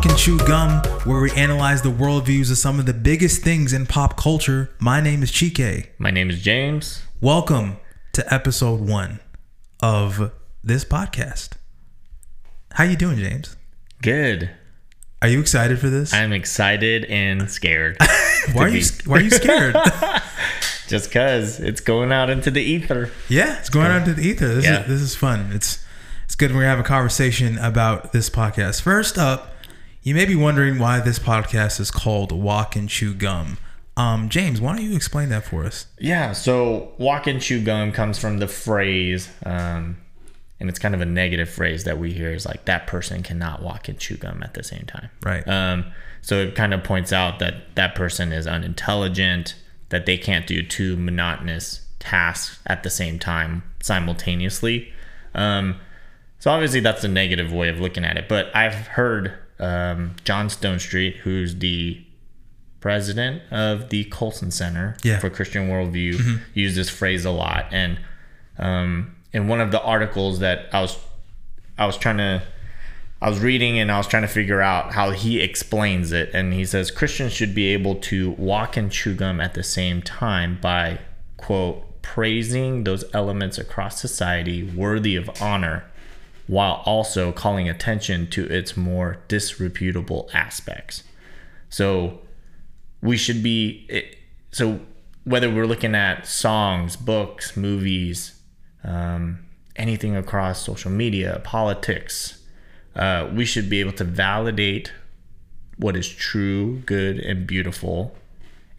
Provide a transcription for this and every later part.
Walk and Chew Gum, where we analyze the worldviews of some of the biggest things in pop culture. My name is Chike. My name is James. Welcome to episode one of this podcast. How you doing, James? Good. Are you excited for this? I'm excited and scared. why are you Why are you scared? Just cause it's going out into the ether. Yeah, it's going out into the ether. This Yeah. is this is fun. It's it's good. We're gonna have a conversation about this podcast. First up, you may be wondering why this podcast is called Walk and Chew Gum. Um, James, why don't you explain that for us? Yeah. So walk and chew gum comes from the phrase, um, and it's kind of a negative phrase that we hear is like that person cannot walk and chew gum at the same time. Right. Um, so it kind of points out that that person is unintelligent, that they can't do two monotonous tasks at the same time simultaneously. Um, so obviously that's a negative way of looking at it. But I've heard um, John Stonestreet, who's the president of the Colson Center Yeah. for Christian Worldview, use this phrase a lot. And um, in one of the articles that I was I was trying to I was reading and I was trying to figure out how he explains it. And he says Christians should be able to walk and chew gum at the same time by, quote, praising those elements across society worthy of honor while also calling attention to its more disreputable aspects. So we should be, so whether we're looking at songs, books, movies, um, anything across social media, politics, uh, we should be able to validate what is true, good, and beautiful,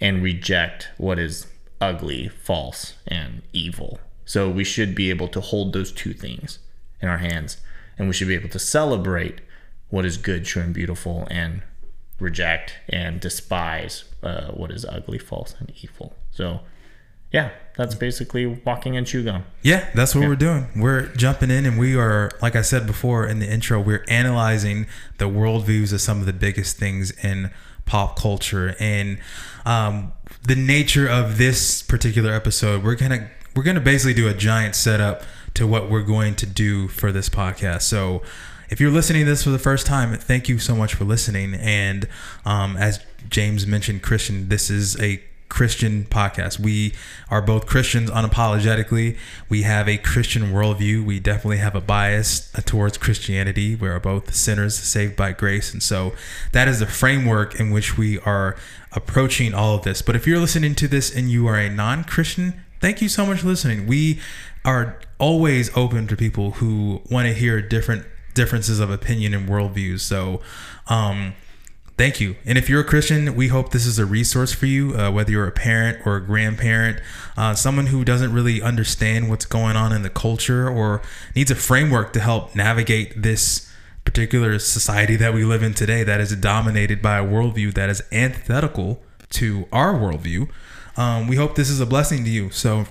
and reject what is ugly, false, and evil. So we should be able to hold those two things in our hands, and we should be able to celebrate what is good, true, and beautiful, and reject and despise uh, what is ugly, false, and evil. So, yeah, that's basically walking and chew gum. Yeah, that's what we're doing. We're jumping in, and we are, like I said before in the intro, we're analyzing the worldviews of some of the biggest things in pop culture and um, the nature of this particular episode. We're gonna we're gonna basically do a giant setup to what we're going to do for this podcast. So. If you're listening to this for the first time, thank you so much for listening. And um, as James mentioned, Christian, this is a Christian podcast. We are both Christians unapologetically. We have a Christian worldview. We definitely have a bias towards Christianity. We are both sinners saved by grace. And so that is the framework in which we are approaching all of this. But if you're listening to this and you are a non Christian, thank you so much for listening. We are always open to people who want to hear different differences of opinion and worldviews. So, um, Thank you. And if you're a Christian, we hope this is a resource for you, uh, whether you're a parent or a grandparent, uh, someone who doesn't really understand what's going on in the culture or needs a framework to help navigate this particular society that we live in today that is dominated by a worldview that is antithetical to our worldview. Um, we hope this is a blessing to you. So,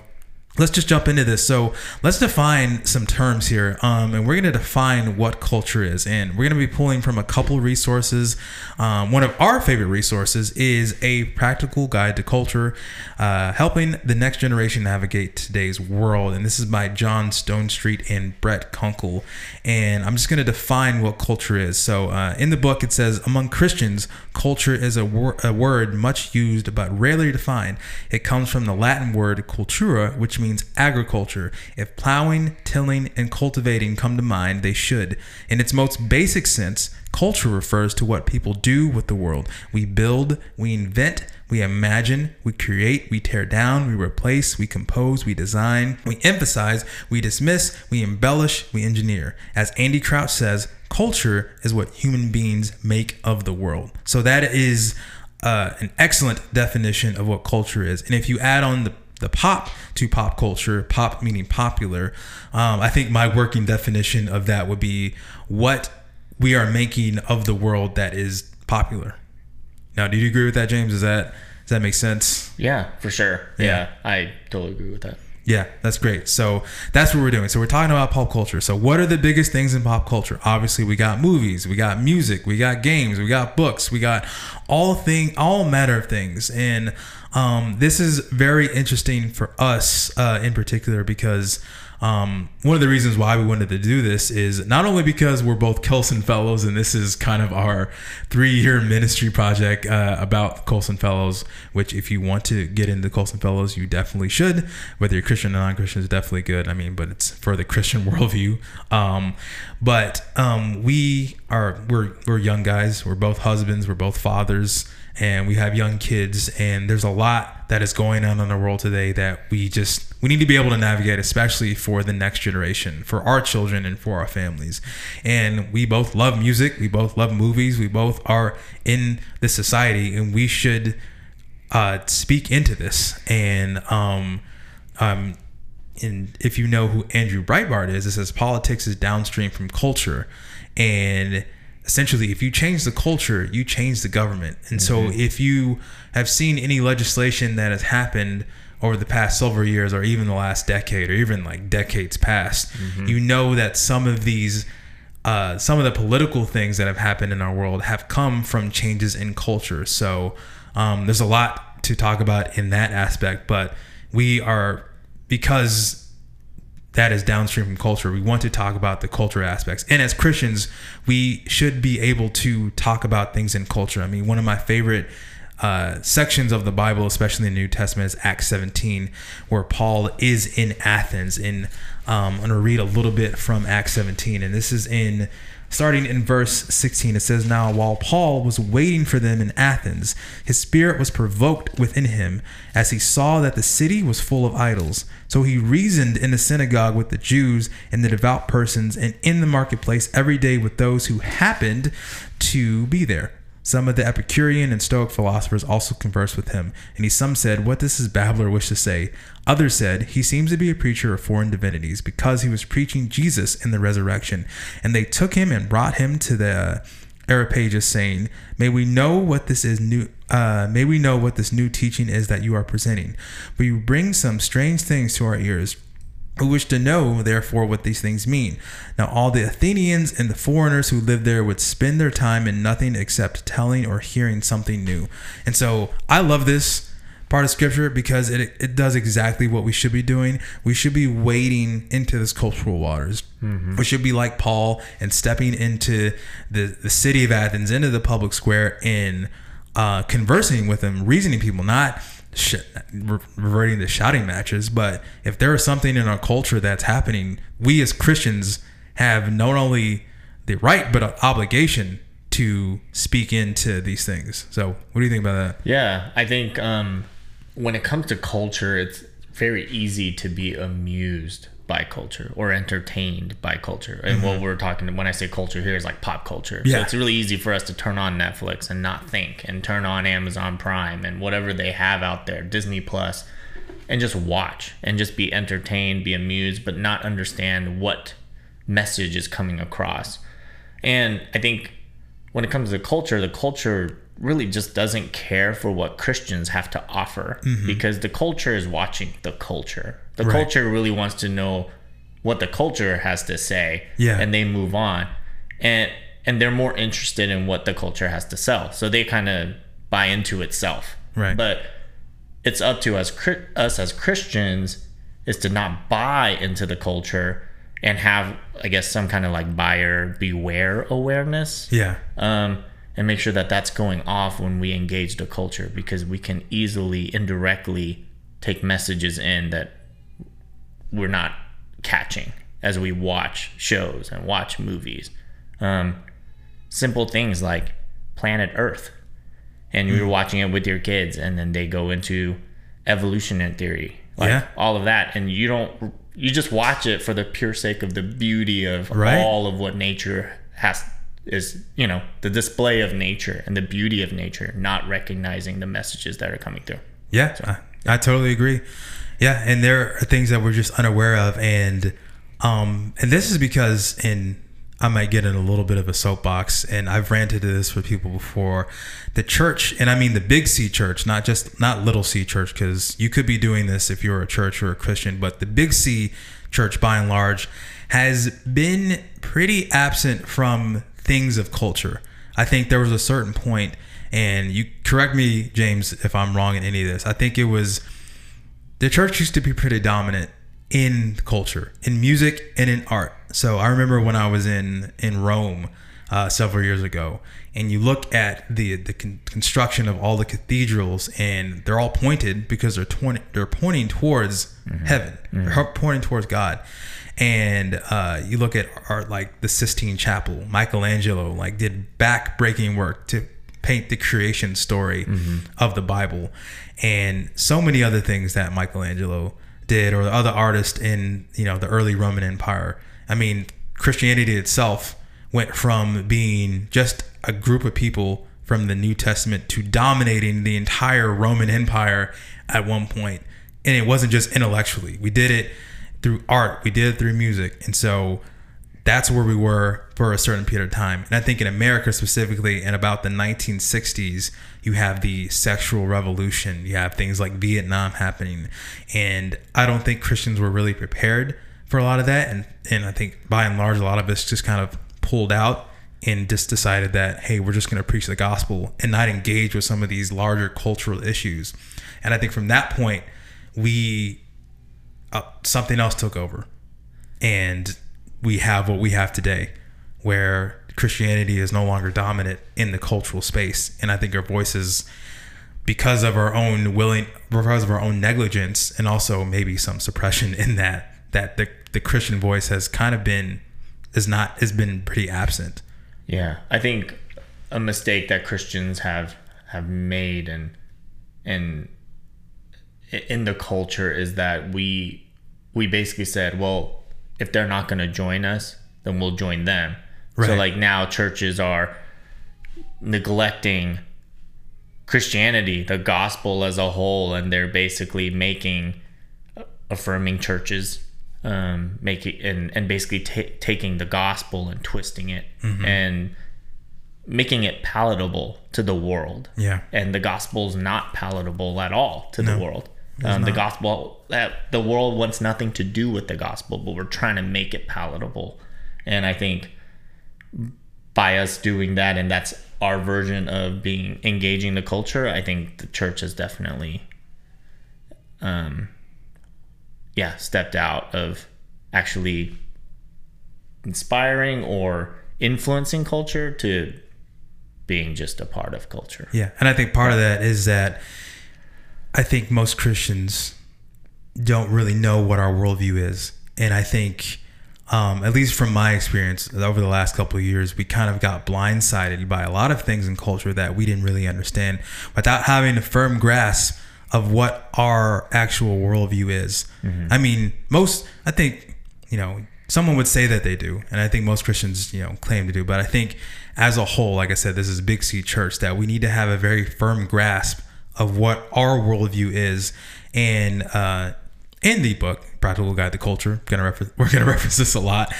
let's just jump into this. So let's define some terms here, um, and we're going to define what culture is, and we're going to be pulling from a couple resources. Um, one of our favorite resources is a practical guide to culture, uh, helping the next generation navigate today's world. And this is by John Stonestreet and Brett Kunkle. And I'm just going to define what culture is. So uh, in the book, it says among Christians, culture is a, wor- a word much used but rarely defined. It comes from the Latin word cultura, which means agriculture. If plowing, tilling, and cultivating come to mind, they should. In its most basic sense, culture refers to what people do with the world. We build, we invent, we imagine, we create, we tear down, we replace, we compose, we design, we emphasize, we dismiss, we embellish, we engineer. As Andy Crouch says, culture is what human beings make of the world. So that is uh, an excellent definition of what culture is. And if you add on the the pop to pop culture, pop meaning popular, um, I think my working definition of that would be what we are making of the world that is popular. Now, do you agree with that, James? Does that does that make sense? Yeah, for sure. Yeah. Yeah, I totally agree with that. Yeah, that's great. So that's what we're doing. So we're talking about pop culture. So what are the biggest things in pop culture? Obviously, we got movies, we got music, we got games, we got books, we got all thing, all matter of things. And um, this is very interesting for us uh, in particular because um, one of the reasons why we wanted to do this is not only because we're both Colson Fellows, and this is kind of our three-year ministry project uh, about Colson Fellows. Which, if you want to get into Colson Fellows, you definitely should. Whether you're Christian or non-Christian is definitely good. I mean, but it's for the Christian worldview. Um, but um, we are we're we're young guys. We're both husbands. We're both fathers and we have young kids and there's a lot that is going on in the world today that we just we need to be able to navigate especially for the next generation for our children and for our families and we both love music we both love movies we both are in this society and we should uh, speak into this and um um and if you know who Andrew Breitbart is, it says politics is downstream from culture. And essentially if you change the culture you change the government and mm-hmm. so if you have seen any legislation that has happened over the past several years or even the last decade or even like decades past mm-hmm. you know that some of these uh, some of the political things that have happened in our world have come from changes in culture so um, there's a lot to talk about in that aspect but we are because that is downstream from culture. We want to talk about the culture aspects. And as Christians, we should be able to talk about things in culture. I mean, one of my favorite uh, sections of the Bible, especially the New Testament, is Acts 17, where Paul is in Athens. And um, I'm going to read a little bit from Acts 17. And this is in starting in verse 16 it says now while paul was waiting for them in athens his spirit was provoked within him as he saw that the city was full of idols so he reasoned in the synagogue with the jews and the devout persons and in the marketplace every day with those who happened to be there some of the Epicurean and Stoic philosophers also conversed with him, and he some said, What does this babbler wish to say? Others said, He seems to be a preacher of foreign divinities, because he was preaching Jesus in the resurrection. And they took him and brought him to the Areopagus, saying, May we know what this is new uh, may we know what this new teaching is that you are presenting. For you bring some strange things to our ears who wish to know, therefore, what these things mean. Now, all the Athenians and the foreigners who lived there would spend their time in nothing except telling or hearing something new. And so I love this part of scripture because it, it does exactly what we should be doing. We should be wading into this cultural waters. Mm-hmm. We should be like Paul and stepping into the, the city of Athens, into the public square, and uh, conversing with them, reasoning people, not sh- reverting to shouting matches. But if there is something in our culture that's happening, we as Christians have not only the right but an obligation to speak into these things. So, what do you think about that? Yeah, I think um, when it comes to culture, it's very easy to be amused by culture or entertained by culture. And mm-hmm. what we're talking when I say culture here is like pop culture. Yeah. So it's really easy for us to turn on Netflix and not think and turn on Amazon Prime and whatever they have out there, Disney Plus, and just watch and just be entertained, be amused, but not understand what message is coming across. And I think when it comes to culture, the culture really just doesn't care for what Christians have to offer mm-hmm. because the culture is watching the culture. The right. culture really wants to know what the culture has to say yeah. and they move on. And and they're more interested in what the culture has to sell. So they kind of buy into itself. Right. But it's up to us us as Christians is to not buy into the culture and have I guess some kind of like buyer beware awareness. Yeah. Um and make sure that that's going off when we engage the culture because we can easily indirectly take messages in that we're not catching as we watch shows and watch movies. Um, simple things like Planet Earth, and you're watching it with your kids, and then they go into evolutionary theory, like yeah. all of that, and you don't. You just watch it for the pure sake of the beauty of right. all of what nature has is you know the display of nature and the beauty of nature not recognizing the messages that are coming through yeah so. I, I, totally agree yeah and there are things that we're just unaware of and um and this is because in I might get in a little bit of a soapbox, and I've ranted this with people before. The church, and I mean the big C church, not just not little C church, because you could be doing this if you're a church or a Christian, but the big C church, by and large, has been pretty absent from things of culture. I think there was a certain point, and you correct me, James, if I'm wrong in any of this. I think it was the church used to be pretty dominant in culture, in music, and in art. So I remember when I was in in Rome uh, several years ago, and you look at the the con- construction of all the cathedrals, and they're all pointed because they're they're pointing towards heaven, they're pointing towards God. And uh, you look at art like the Sistine Chapel, Michelangelo like did back-breaking work to paint the creation story of the Bible, and so many other things that Michelangelo did, or the other artists in you know the early Roman Empire. I mean, Christianity itself went from being just a group of people from the New Testament to dominating the entire Roman Empire at one point. And it wasn't just intellectually. We did it through art, we did it through music. And so that's where we were for a certain period of time. And I think in America specifically, in about the 1960s, you have the sexual revolution. You have things like Vietnam happening. And I don't think Christians were really prepared for a lot of that. And, and I think by and large, a lot of us just kind of pulled out and just decided that, hey, we're just going to preach the gospel and not engage with some of these larger cultural issues. And I think from that point, we, uh, something else took over. And we have what we have today, where Christianity is no longer dominant in the cultural space. And I think our voices, because of our own willing, because of our own negligence, and also maybe some suppression in that, that the, the Christian voice has kind of been, is not, has been pretty absent. Yeah, I think a mistake that Christians have have made and and in the culture is that we we basically said, well, if they're not going to join us, then we'll join them. So like now churches are neglecting Christianity, the gospel as a whole, and they're basically making affirming churches, um, making and and basically ta- taking the gospel and twisting it and making it palatable to the world. Yeah. And the gospel's not palatable at all to the world. Um, the gospel that the world wants nothing to do with the gospel, but we're trying to make it palatable. And I think by us doing that, and that's our version of being engaging the culture, I think the church has definitely, um, yeah, stepped out of actually inspiring or influencing culture to being just a part of culture. Yeah, and I think part of that is that I think most Christians don't really know what our worldview is, and I think, um, at least from my experience over the last couple of years, we kind of got blindsided by a lot of things in culture that we didn't really understand without having a firm grasp of what our actual worldview is. I mean, most I think you know someone would say that they do and i think most christians you know claim to do but i think as a whole like i said this is big c church that we need to have a very firm grasp of what our worldview is and uh in the book practical guide to culture. Gonna refer- we're going to reference this a lot.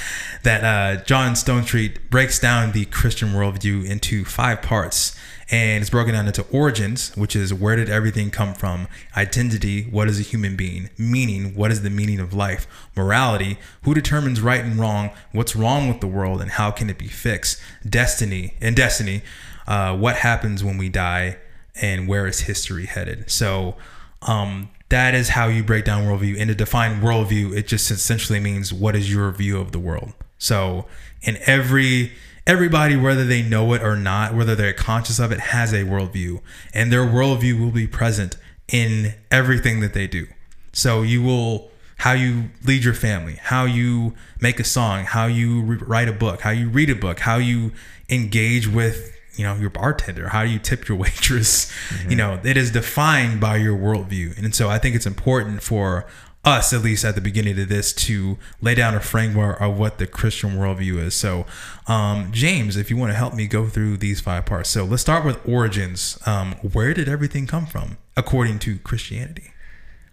That uh, john stonestreet breaks down the christian worldview into five parts and it's broken down into origins, which is where did everything come from, identity, what is a human being, meaning, what is the meaning of life, morality, who determines right and wrong, what's wrong with the world, and how can it be fixed, destiny, and destiny, uh, what happens when we die, and where is history headed. So, um, that is how you break down worldview. And to define worldview, it just essentially means what is your view of the world. So, in every everybody, whether they know it or not, whether they're conscious of it, has a worldview, and their worldview will be present in everything that they do. So you will how you lead your family, how you make a song, how you re- write a book, how you read a book, how you engage with you know your bartender, how do you tip your waitress. You know it is defined by your worldview, and so I think it's important for us, at least at the beginning of this, to lay down a framework of what the Christian worldview is. So, um, James, if you want to help me go through these five parts. So, let's start with origins. Um, where did everything come from according to Christianity?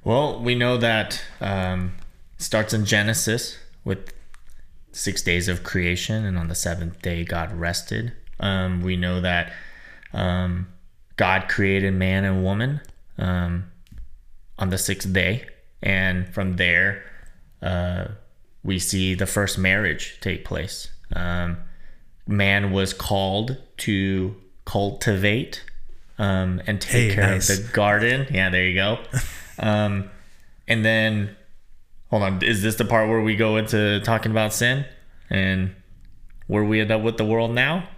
Well, we know that um, starts in Genesis with six days of creation, and on the seventh day, God rested. Um, we know that um, God created man and woman um, on the sixth day, and from there, uh, we see the first marriage take place. Um, man was called to cultivate um, and take Hey, care nice. of the garden. Yeah, there you go. um, and then hold on. Is this the part where we go into talking about sin and where we end up with the world now?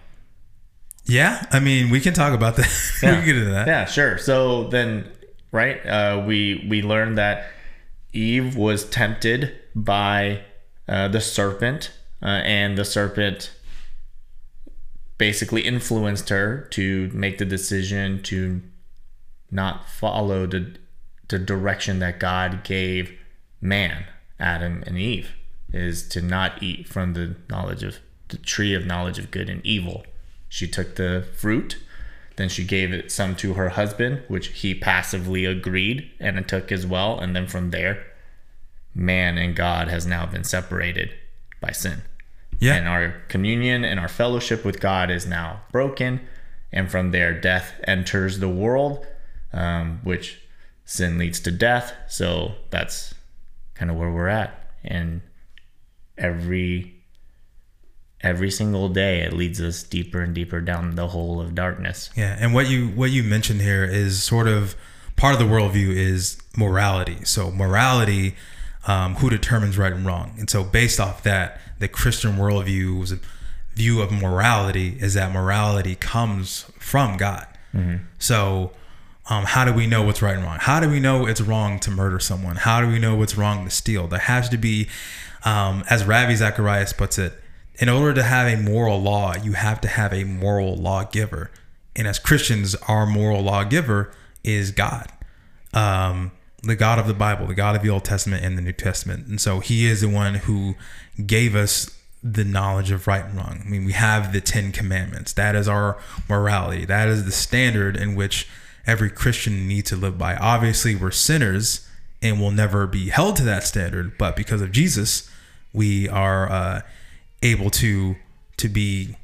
Yeah, I mean, we can talk about that. we Yeah. can get into that. Yeah, sure. So then, right? Uh, we we learned that Eve was tempted by uh, the serpent, uh, and the serpent basically influenced her to make the decision to not follow the the direction that God gave man, Adam and Eve, is to not eat from the knowledge of the tree of knowledge of good and evil. She took the fruit, then she gave it some to her husband, which he passively agreed and it took as well. And then from there, man and God has now been separated by sin. Yeah. And our communion and our fellowship with God is now broken. And from there, death enters the world, um, which sin leads to death. So that's kind of where we're at. And every every single day it leads us deeper and deeper down the hole of darkness. Yeah, and what you what you mentioned here is sort of part of the worldview is morality. So morality, um, who determines right and wrong, and so based off that, the Christian worldview's view of morality is that morality comes from God. So, um, how do we know what's right and wrong? How do we know it's wrong to murder someone? How do we know what's wrong to steal? There has to be, um, as Ravi Zacharias puts it, in order to have a moral law, you have to have a moral lawgiver. And as Christians, our moral lawgiver is God, um, the God of the Bible, the God of the Old Testament and the New Testament. And so He is the one who gave us the knowledge of right and wrong. I mean, we have the Ten Commandments. That is our morality. That is the standard in which every Christian needs to live by. Obviously, we're sinners and will never be held to that standard, but because of Jesus, we are uh, able to to be.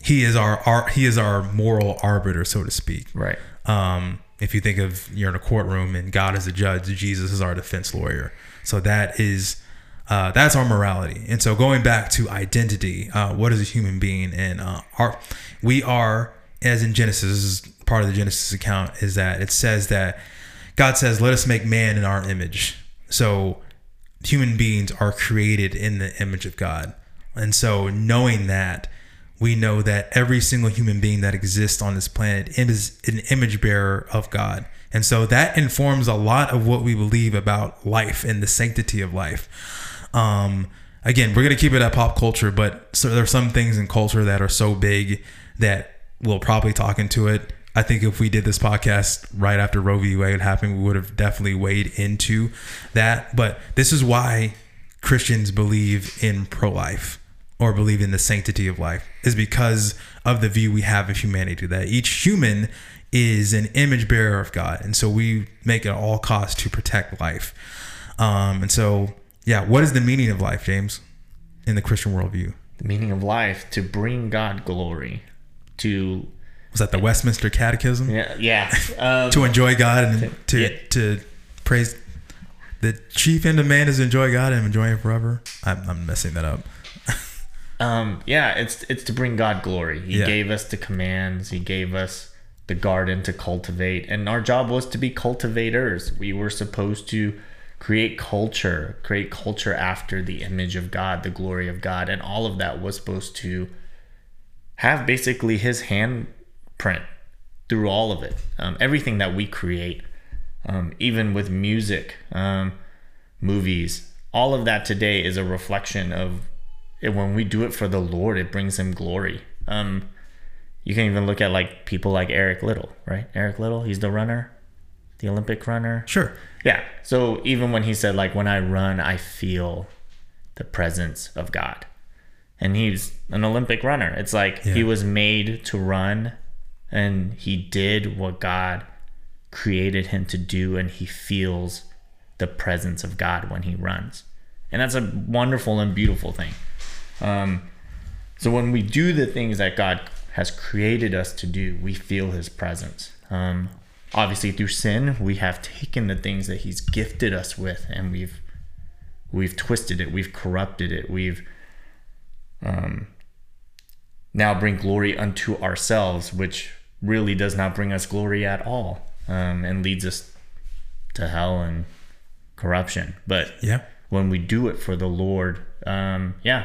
He is our, our he is our moral arbiter, so to speak. Right. Um, if you think of you're in a courtroom and God is the judge, Jesus is our defense lawyer. So that is uh, that's our morality. And so going back to identity, uh, what is a human being? And uh, our we are as in Genesis part of the Genesis account is that it says that God says, "Let us make man in our image." So human beings are created in the image of God. And so knowing that we know that every single human being that exists on this planet is an image bearer of God. And so that informs a lot of what we believe about life and the sanctity of life. Um, again, we're going to keep it at pop culture, but so there are some things in culture that are so big that we'll probably talk into it. I think if we did this podcast right after Roe v. Wade happened, we would have definitely weighed into that. But this is why Christians believe in pro life or believe in the sanctity of life is because of the view we have of humanity that each human is an image bearer of God. And so we make it at all costs to protect life. Um, and so, yeah, what is the meaning of life, James, in the Christian worldview? The meaning of life to bring God glory, to Was that the Westminster Catechism? yeah yeah um, To enjoy God and to, Yeah. to praise. The chief end of man is enjoy God and enjoy Him forever. I'm, I'm messing that up. um yeah it's it's to bring God glory. He Yeah. gave us the commands. He gave us the garden to cultivate, and our job was to be cultivators. We were supposed to create culture, create culture after the image of God, the glory of God, and all of that was supposed to have basically His handprint through all of it. Um, everything that we create, um, even with music, um, movies, all of that today is a reflection of. When we do it for the Lord, it brings Him glory. Um, you can even look at like people like Eric Liddell, right? Eric Liddell, he's the runner, the Olympic runner. Sure. Yeah. So even when he said like when I run, I feel the presence of God. And he's an Olympic runner. It's like he was made to run and he did what God created him to do and he feels the presence of God when he runs. And that's a wonderful and beautiful thing. Um, so when we do the things that God has created us to do, we feel His presence. Um, obviously, through sin, we have taken the things that He's gifted us with, and we've we've twisted it, we've corrupted it, we've um, now bring glory unto ourselves, which really does not bring us glory at all, um, and leads us to hell and corruption. But Yeah. when we do it for the Lord, um, yeah,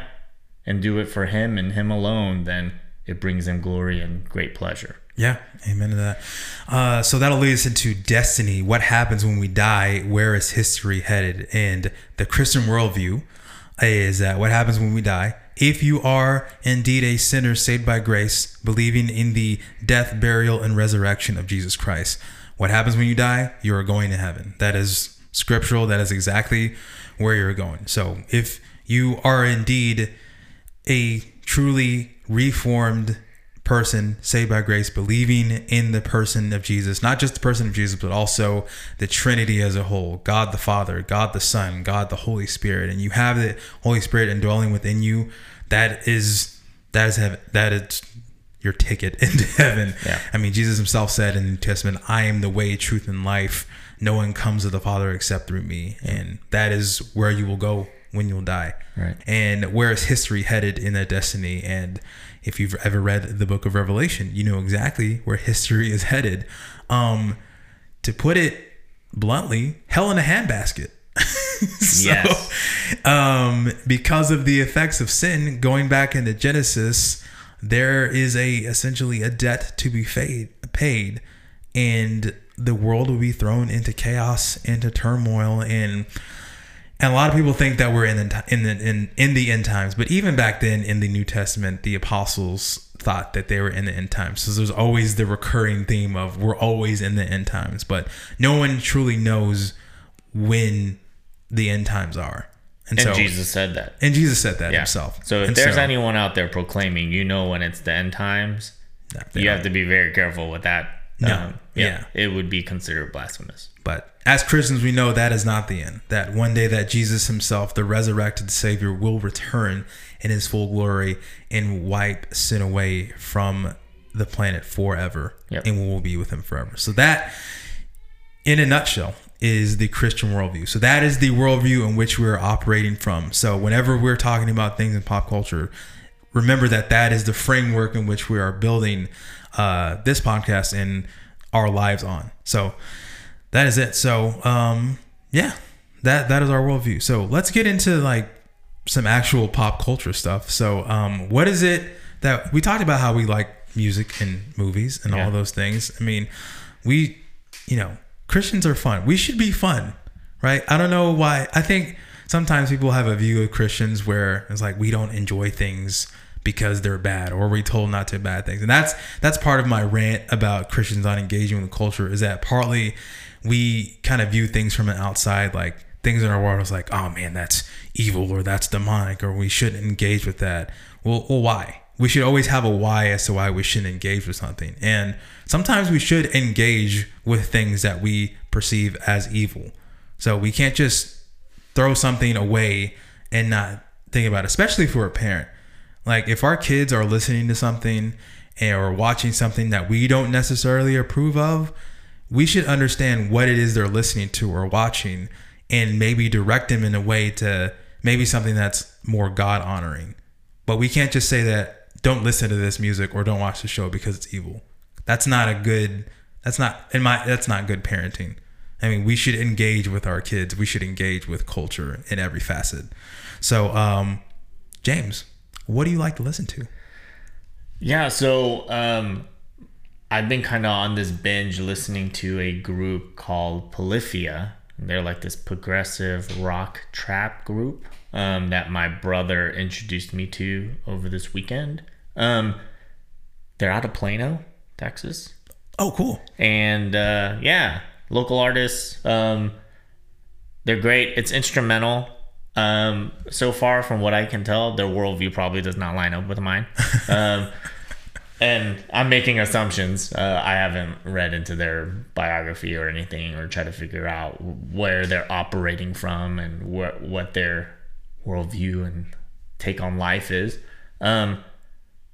and do it for Him and Him alone, then it brings Him glory and great pleasure. Yeah, amen to that. Uh, so that'll lead us into destiny. What happens when we die? Where is history headed? And the Christian worldview is that what happens when we die? If you are indeed a sinner saved by grace, believing in the death, burial, and resurrection of Jesus Christ, what happens when you die? You are going to heaven. That is scriptural. That is exactly where you're going. So if you are indeed a truly reformed person saved by grace believing in the person of jesus not just the person of jesus but also the trinity as a whole god the father god the son god the holy spirit and you have the holy spirit indwelling within you that is that is heaven that is your ticket into heaven. Yeah. i mean jesus himself said in the new testament i am the way truth and life. No one comes to the father except through me. And that is where you will go when you'll die. Right. and where is history headed in that destiny? And if you've ever read the book of revelation you know exactly where history is headed. Um to put it bluntly hell in a handbasket. So, Yes. um because of the effects of sin going back into genesis there is a essentially a debt to be paid paid and the world will be thrown into chaos into turmoil and and a lot of people think that we're in the in the in, in the end times, but even back then in the New Testament, the apostles thought that they were in the end times. So there's always the recurring theme of we're always in the end times, but no one truly knows when the end times are. And, And so Jesus said that. and Jesus said that Yeah. himself. So if And there's anyone out there proclaiming, you know, when it's the end times, they you don't. have to be very careful with that. Um, No. Yeah. It would be considered blasphemous. But as Christians, we know that is not the end. That one day that Jesus himself, the resurrected Savior, will return in his full glory and wipe sin away from the planet forever. Yep. And we will be with him forever. So that, in a nutshell, is the Christian worldview. So that is the worldview in which we're operating from. So whenever we're talking about things in pop culture, remember that that is the framework in which we are building uh, this podcast and our lives on. So that is it. So um, yeah, that that is our worldview. So let's get into like some actual pop culture stuff. So um, what is it that we talked about how we like music and movies and Yeah. all those things. I mean, we, you know, Christians are fun. We should be fun, right? I don't know why. I think sometimes people have a view of Christians where it's like we don't enjoy things because they're bad or we're told not to bad things. And that's that's part of my rant about Christians not engaging with the culture is that partly we kind of view things from an outside like things in our world is like, oh man, that's evil or that's demonic or we shouldn't engage with that. Well, well why? We should always have a why as to why we shouldn't engage with something. And sometimes we should engage with things that we perceive as evil. So we can't just throw something away and not think about it, especially we're a parent. Like if our kids are listening to something or watching something that we don't necessarily approve of, we should understand what it is they're listening to or watching and maybe direct them in a way to maybe something that's more God honoring. But we can't just say that don't listen to this music or don't watch the show because it's evil. That's not a good that's not in my that's not good parenting. I mean, we should engage with our kids. We should engage with culture in every facet. So, um, James, what do you like to listen to? Yeah, so um, I've been kind of on this binge listening to a group called Polyphia. They're like this progressive rock trap group um, that my brother introduced me to over this weekend. Um, they're out of Plano, Texas. Oh, cool. and uh, yeah, local artists. Um, they're great. It's instrumental. Um, so far, from what I can tell, their worldview probably does not line up with mine. Um, and I'm making assumptions. Uh, I haven't read into their biography or anything, or try to figure out where they're operating from and what what their worldview and take on life is. Um,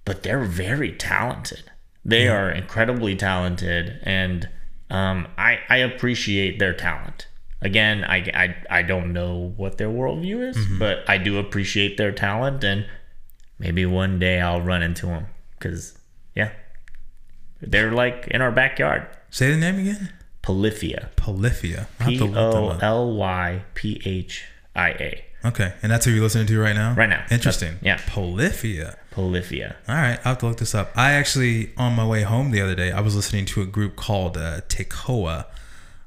but they're very talented. They are incredibly talented, and um, I I appreciate their talent. Again, I, I I don't know what their worldview is, but I do appreciate their talent, and maybe one day I'll run into them because yeah, they're like in our backyard. Say the name again. Polyphia. Polyphia. P to look them O. L Y P H I A. Okay, and that's who you're listening to right now. Right now. Interesting. That's- yeah. Polyphia. Polyphia. All right, I'll have to look this up. I actually, on my way home the other day, I was listening to a group called uh, Tekoa.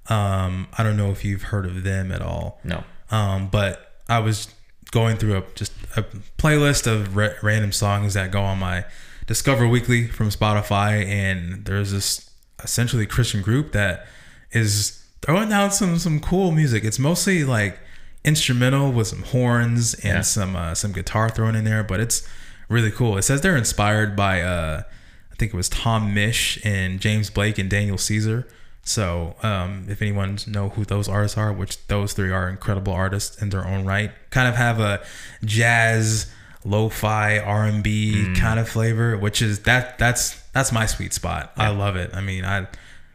Um, I don't know if you've heard of them at all. No. Um, but I was going through a just a playlist of ra- random songs that go on my Discover Weekly from Spotify, and there's this essentially Christian group that is throwing down some some cool music. It's mostly like instrumental with some horns and Yeah. some uh, some guitar thrown in there, but it's really cool. It says they're inspired by uh, I think it was Tom Misch and James Blake and Daniel Caesar. So um, if anyone know who those artists are, which those three are incredible artists in their own right, kind of have a jazz, lo-fi, R&B kind of flavor, which is that that's that's my sweet spot. I love it. I mean, I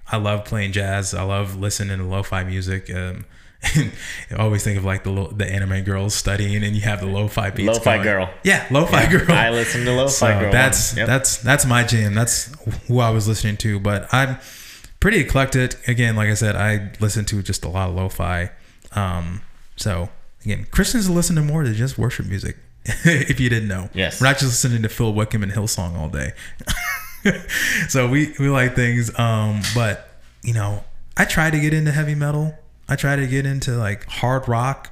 I love playing jazz. I love listening to lo-fi music. Um, I always think of like the lo- the anime girls studying, and you have the lo-fi beats. Lo-fi going. girl. Yeah, lo-fi girl. I listen to lo-fi So girl. that's Yep. that's that's my jam. That's who I was listening to. But I'm pretty eclectic. Again, like I said, I listen to just a lot of lo-fi. Um, so again, Christians listen to more than just worship music. if you didn't know, Yes. we're not just listening to Phil Wickham and Hillsong all day. so we we like things. Um, but you know, I try to get into heavy metal. I try to get into like hard rock.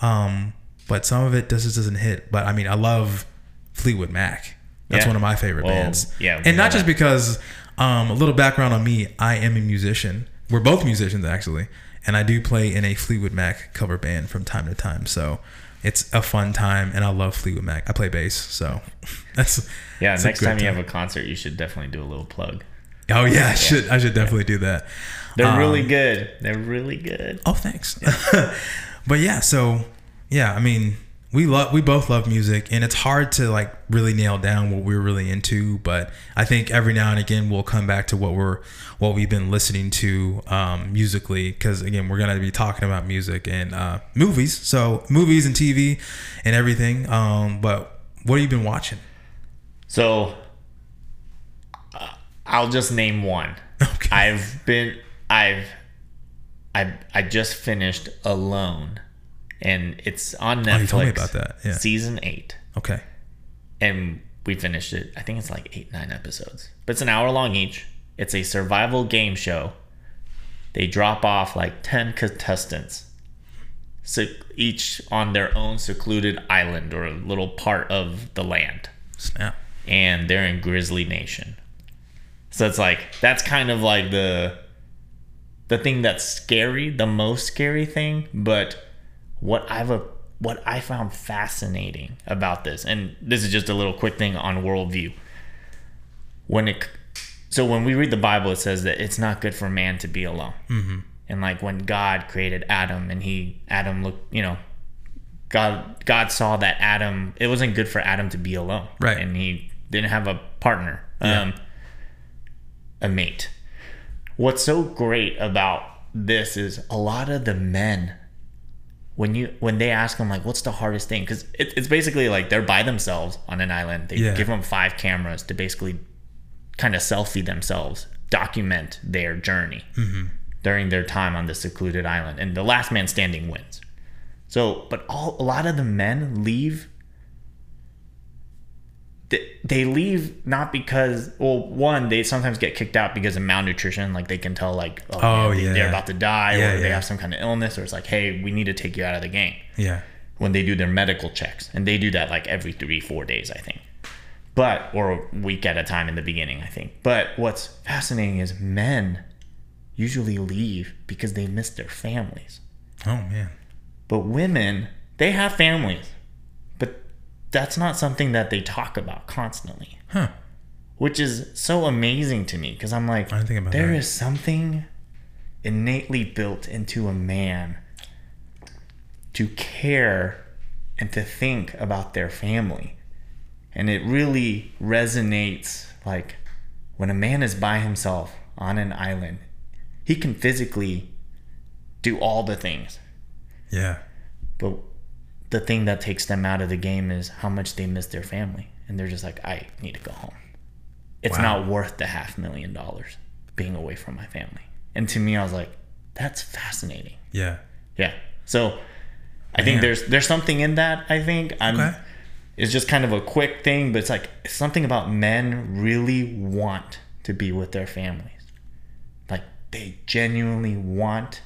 Um, but some of it just doesn't hit. But I mean, I love Fleetwood Mac. That's Yeah. one of my favorite bands. yeah, and not just that. because um, a little background on me. I am a musician. We're both musicians actually, and I do play in a Fleetwood Mac cover band from time to time. So it's a fun time, and I love Fleetwood Mac. I play bass, so that's Yeah, that's next good time you have a concert, you should definitely do a little plug. Oh yeah, I should I should definitely do that. They're Um, really good. They're really good. Oh, thanks. but yeah, so yeah, I mean, we love we both love music, and it's hard to like really nail down what we're really into. But I think every now and again we'll come back to what we're what we've been listening to um, musically, because again we're gonna be talking about music and uh, movies, so movies and TV and everything. Um, but what have you been watching? So uh, I'll just name one. Okay. I've been I've I I just finished Alone, and it's on Netflix. Oh, you told me about that, yeah. Season eight, Okay. and we finished it. I think it's like eight nine episodes, but it's an hour long each. It's a survival game show. They drop off like ten contestants, so each on their own secluded island or a little part of the land Snap. and they're in Grizzly Nation. So it's like that's kind of like the the thing that's scary, the most scary thing, but what I've a what I found fascinating about this, and this is just a little quick thing on worldview. When it so when we read the Bible, it says that it's not good for man to be alone. Mm-hmm. And like when God created Adam, and he Adam looked, you know, God God saw that Adam it wasn't good for Adam to be alone. Right. And he didn't have a partner. Yeah. Um a mate. What's so great about this is a lot of the men when you when they ask them like what's the hardest thing? Because it, it's basically like they're by themselves on an island. They Yeah. give them five cameras to basically kind of selfie themselves document their journey mm-hmm. during their time on the secluded island and the last man standing wins. So but all a lot of the men leave they, leave not because well one they sometimes get kicked out because of malnutrition like they can tell like oh, Oh, man, they- yeah. they're about to die Yeah, or they have some kind of illness or it's like hey we need to take you out of the game Yeah. when they do their medical checks and they do that like every three four days i think but or a week at a time in the beginning i think but what's fascinating is men usually leave because they miss their families Oh man. but women they have families that's not something that they talk about constantly Huh. which is so amazing to me because i'm like I didn't think about there that. is something innately built into a man to care and to think about their family and it really resonates like when a man is by himself on an island he can physically do all the things Yeah. but the thing that takes them out of the game is how much they miss their family. And they're just like, I need to go home. It's Wow. not worth the half million dollars being away from my family. And to me, I was like, that's fascinating. Yeah. Yeah. So I think there's there's something in that. I think I'm. Okay. It's just kind of a quick thing, but it's like it's something about men really want to be with their families. Like they genuinely want.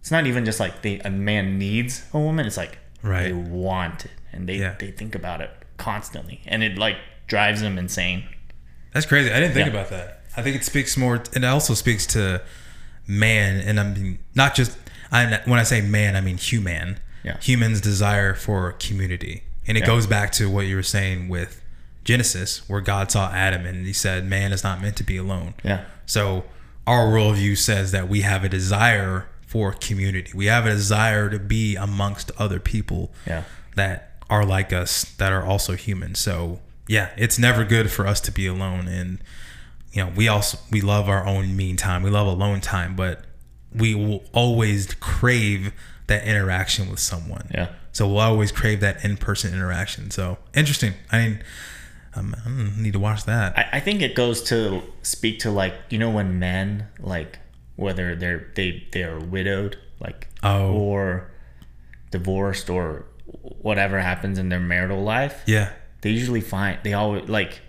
It's not even just like they a man needs a woman. It's like Right. they want it and they Yeah. they think about it constantly, and it like drives them insane. That's crazy. I didn't think Yeah. about that. I think it speaks more, and it also speaks to man, and I mean not just. I when I say man, I mean human. Yeah. Humans' desire for community, and it Yeah. goes back to what you were saying with Genesis, where God saw Adam and He said, "Man is not meant to be alone." Yeah. So our worldview says that we have a desire for community. We have a desire to be amongst other people Yeah. that are like us, that are also human. So yeah, it's never good for us to be alone. And you know, we also we love our own mean time. We love alone time, but we will always crave that interaction with someone. Yeah. So we'll always crave that in-person interaction. So interesting. I mean, um, I need to watch that. I, I think it goes to speak to like you know when men like whether they're they they are widowed like Oh. or divorced or whatever happens in their marital life yeah. they usually find they always like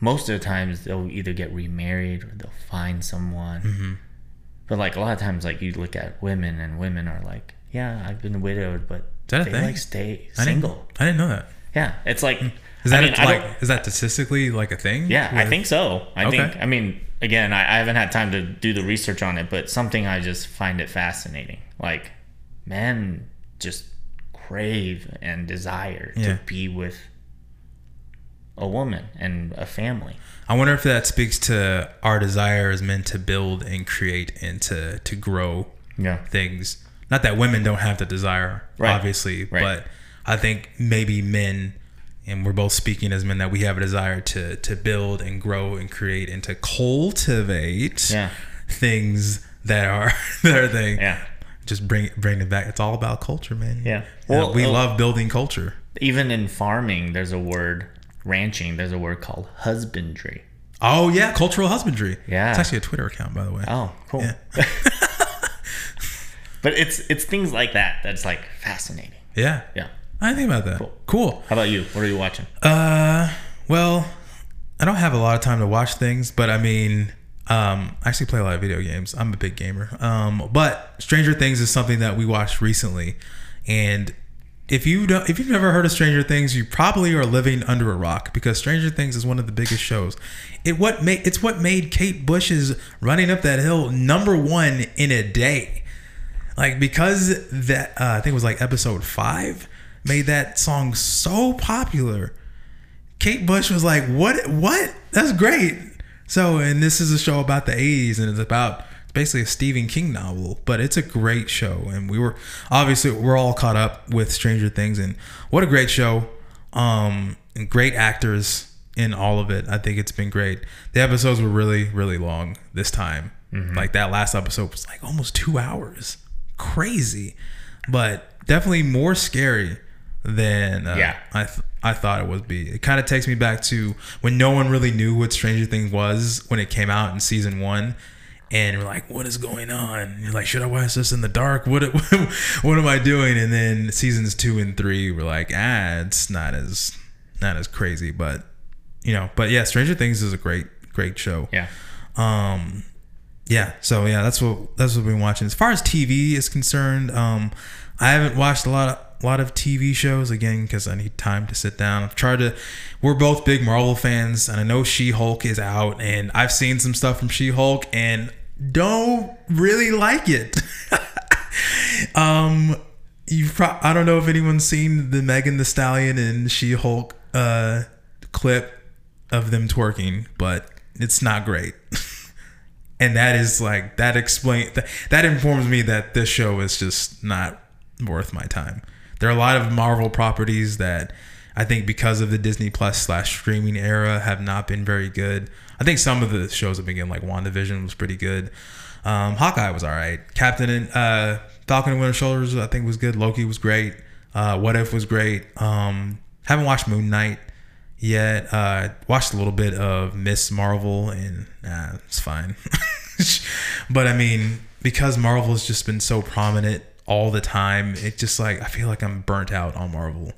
most of the times they'll either get remarried or they'll find someone Mm-hmm. but like a lot of times like you look at women and women are like yeah i've been widowed but they thing? like stay I didn't- single I didn't know that. yeah it's like Is that I mean, a, like is that statistically like a thing? yeah, I think so. I Okay. think. I mean, again, I, I haven't had time to do the research on it, but something I just find it fascinating. Like, men just crave and desire Yeah. to be with a woman and a family. I wonder if that speaks to our desire as men to build and create and to to grow Yeah. things. Not that women don't have the desire, Right. obviously, Right. but I think maybe men, and we're both speaking as men, that we have a desire to to build and grow and create and to cultivate Yeah. things that are that are thing. Yeah. Just bring bring it back. It's all about culture, man. Yeah. Well, Well, we uh, love building culture. Even in farming, there's a word, ranching, there's a word called husbandry. Oh yeah, cultural husbandry. Yeah. it's actually a Twitter account, by the way. Oh, cool. Yeah. But it's it's things like that that's like fascinating. Yeah, Yeah. I think about that. Cool. Cool. How about you? What are you watching? Uh, well, I don't have a lot of time to watch things, but I mean, um, I actually play a lot of video games. I'm a big gamer. Um, but Stranger Things is something that we watched recently, and if you don't, if you've never heard of Stranger Things, you probably are living under a rock because Stranger Things is one of the biggest shows. It what made it's what made Kate Bush's running up that hill number one in a day like because that uh, I think it was like episode five made that song so popular. Kate Bush was like, "What? What? That's great." So, and this is a show about the '80s, and it's about it's basically a Stephen King novel, but it's a great show. And we were obviously we're all caught up with Stranger Things, and what a great show! Um, and great actors in all of it. I think it's been great. The episodes were really, really long this time. Like that last episode was like almost two hours. Crazy, but definitely more scary than uh, Yeah. I th- I thought it would be. It kind of takes me back to when no one really knew what Stranger Things was when it came out in season one. And we're like, what is going on? And you're like, should I watch this in the dark? What what am I doing? And then seasons two and three were like, ah, it's not as not as crazy, but you know, but yeah, Stranger Things is a great great show. Yeah. Um, yeah. So yeah, that's what that's what we've been watching. As far as TV is concerned, um, I haven't watched a lot of a lot of TV shows again because I need time to sit down. I've tried to. We're both big Marvel fans, and I know She Hulk is out, and I've seen some stuff from She Hulk, and don't really like it. um, you pro- I don't know if anyone's seen the Megan Thee Stallion and She Hulk uh clip of them twerking, but it's not great. and that is like that explain that, that informs me that this show is just not worth my time. There are a lot of Marvel properties that I think because of the Disney Plus slash streaming era have not been very good. I think some of the shows have been getting like WandaVision was pretty good. Um, Hawkeye was all right. Captain and uh, Falcon and Winter Soldiers I think was good. Loki was great. Uh, what If was great. Um, haven't watched Moon Knight yet. Uh, watched a little bit of Ms. Marvel and it's fine. but I mean, because Marvel's just been so prominent all the time, it just like I feel like I'm burnt out on Marvel.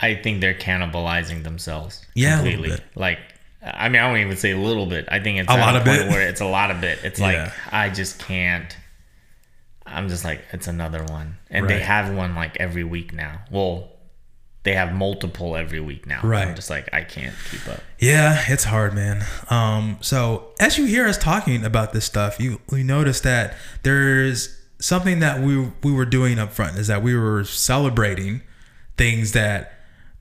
I think they're cannibalizing themselves. Yeah, completely. Like, I mean, I don't even say a little bit. I think it's A lot of bit. where it's a lot of bit. It's Yeah. like I just can't. I'm just like it's another one, and they have one like every week now. Well, they have multiple every week now. Right. I'm just like I can't keep up. Yeah, it's hard, man. Um, so as you hear us talking about this stuff, you we notice that there's something that we we were doing up front is that we were celebrating things that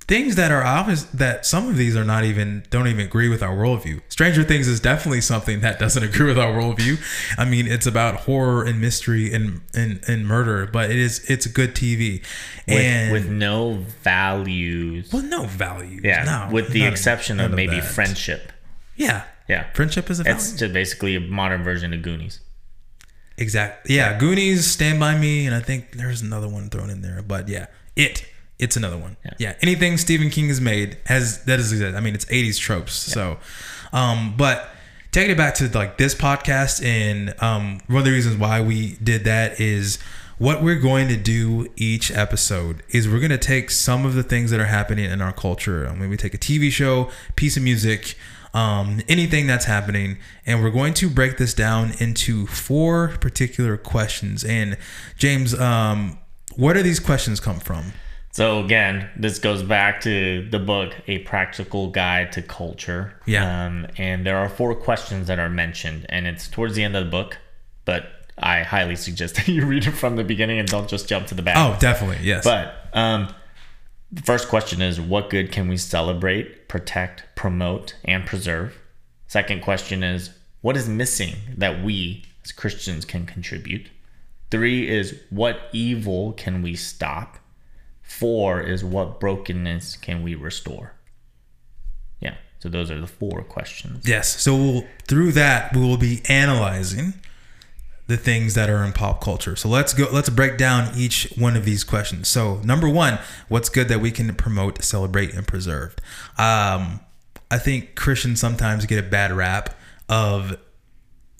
things that are obvious that some of these are not even don't even agree with our worldview. Stranger Things is definitely something that doesn't agree with our worldview. I mean, it's about horror and mystery and and, and murder, but it is it's good TV With, and with no values. well, no value. yeah, no, with the exception none of maybe that. friendship. Yeah, Yeah, friendship is a value. it's just basically a modern version of Goonies. Exactly. Yeah, Goonies, Stand by Me, and I think there's another one thrown in there. But yeah, it. It's another one. Yeah. Anything Stephen King has made has that is I mean, it's 80s tropes. So, um, but taking it back to like this podcast, and um, one of the reasons why we did that is what we're going to do each episode is we're going to take some of the things that are happening in our culture. I mean, we take a TV show, piece of music, um, anything that's happening, and we're going to break this down into four particular questions. And James, um, where do these questions come from? So again, this goes back to the book, A Practical Guide to Culture. Yeah. Um, and there are four questions that are mentioned, and it's towards the end of the book, but I highly suggest that you read it from the beginning and don't just jump to the back. Oh, definitely, yes. But um, the first question is what good can we celebrate, protect, promote, and preserve? Second question is what is missing that we as Christians can contribute? Three is what evil can we stop? Four is what brokenness can we restore? Yeah, so those are the four questions. Yes. So we'll, through that, we will be analyzing the things that are in pop culture. So let's go. Let's break down each one of these questions. So number one, what's good that we can promote, celebrate, and preserve? Um, I think Christians sometimes get a bad rap of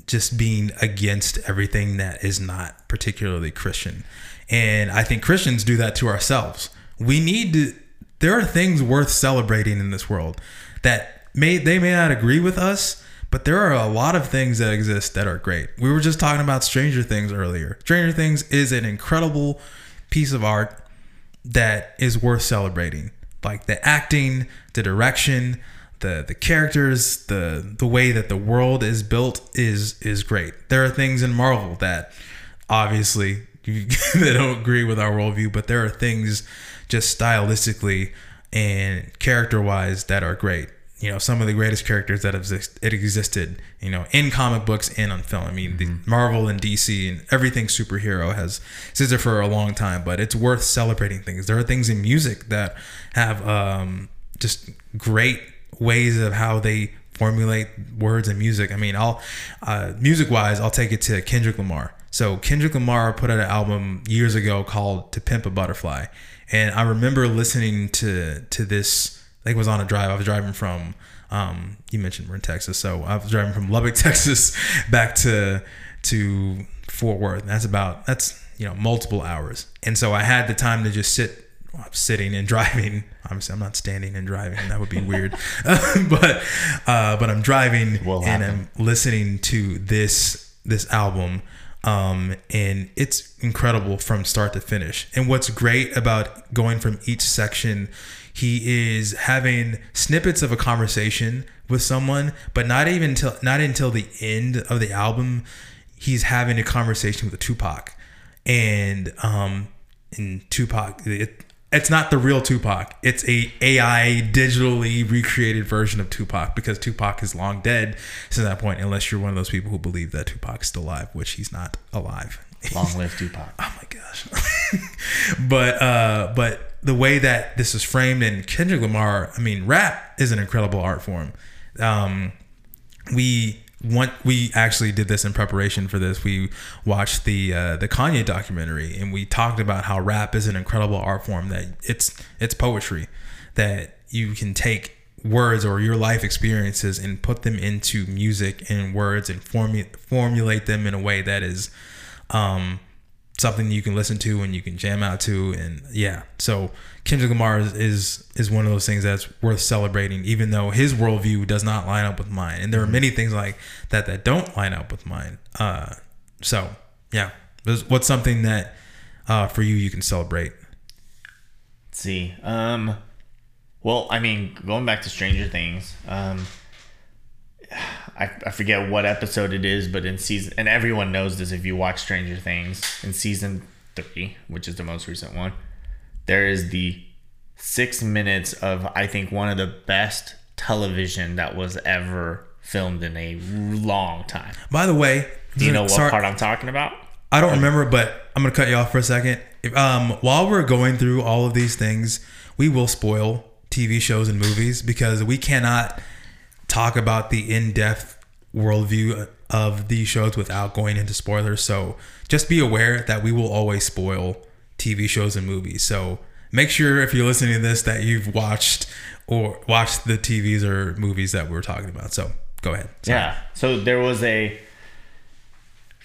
just being against everything that is not particularly Christian. And I think Christians do that to ourselves. We need to there are things worth celebrating in this world that may they may not agree with us, but there are a lot of things that exist that are great. We were just talking about Stranger Things earlier. Stranger Things is an incredible piece of art that is worth celebrating. Like the acting, the direction, the the characters, the the way that the world is built is is great. There are things in Marvel that obviously they don't agree with our worldview, but there are things just stylistically and character wise that are great. You know, some of the greatest characters that have exist, it existed, you know, in comic books and on film. I mean, the Marvel and DC and everything superhero has existed for a long time, but it's worth celebrating things. There are things in music that have um, just great ways of how they formulate words and music. I mean, I'll uh, music wise, I'll take it to Kendrick Lamar. So Kendrick Lamar put out an album years ago called "To Pimp a Butterfly," and I remember listening to to this. I think it was on a drive. I was driving from. Um, you mentioned we're in Texas, so I was driving from Lubbock, Texas, back to to Fort Worth. That's about that's you know multiple hours, and so I had the time to just sit well, I'm sitting and driving. Obviously, I'm not standing and driving. That would be weird. but uh, but I'm driving Will and happen. I'm listening to this this album, um, and it's incredible from start to finish. And what's great about going from each section, he is having snippets of a conversation with someone, but not even till not until the end of the album, he's having a conversation with a Tupac, and um, in Tupac, it, it's not the real Tupac. It's a AI digitally recreated version of Tupac because Tupac is long dead since that point. Unless you're one of those people who believe that Tupac's still alive, which he's not alive. Long live Tupac. oh gosh! but uh, but the way that this is framed and Kendrick Lamar, I mean, rap is an incredible art form. Um, we want we actually did this in preparation for this. We watched the uh, the Kanye documentary and we talked about how rap is an incredible art form that it's it's poetry that you can take words or your life experiences and put them into music and words and formu- formulate them in a way that is um, something you can listen to and you can jam out to and yeah. So kendrick lamar is, is is one of those things that's worth celebrating even though his worldview does not line up with mine. And there are many things like that that don't line up with mine. Uh, so yeah. There's- what's something that uh, for you you can celebrate? Let's see. Um, well, I mean, going back to Stranger Things, um, I, I forget what episode it is, but in season, and everyone knows this if you watch Stranger Things, in season three, which is the most recent one, there is the six minutes of, I think, one of the best television that was ever filmed in a long time. by the way Do you know what sorry- part I'm talking about? I don't remember, but I'm gonna cut you off for a second. If, um, while we're going through all of these things, we will spoil TV shows and movies because we cannot talk about the in-depth worldview of these shows without going into spoilers. So just be aware that we will always spoil TV shows and movies. So make sure if you're listening to this that you've watched or watched the TVs or movies that we're talking about. So go ahead. Sorry. Yeah. So there was a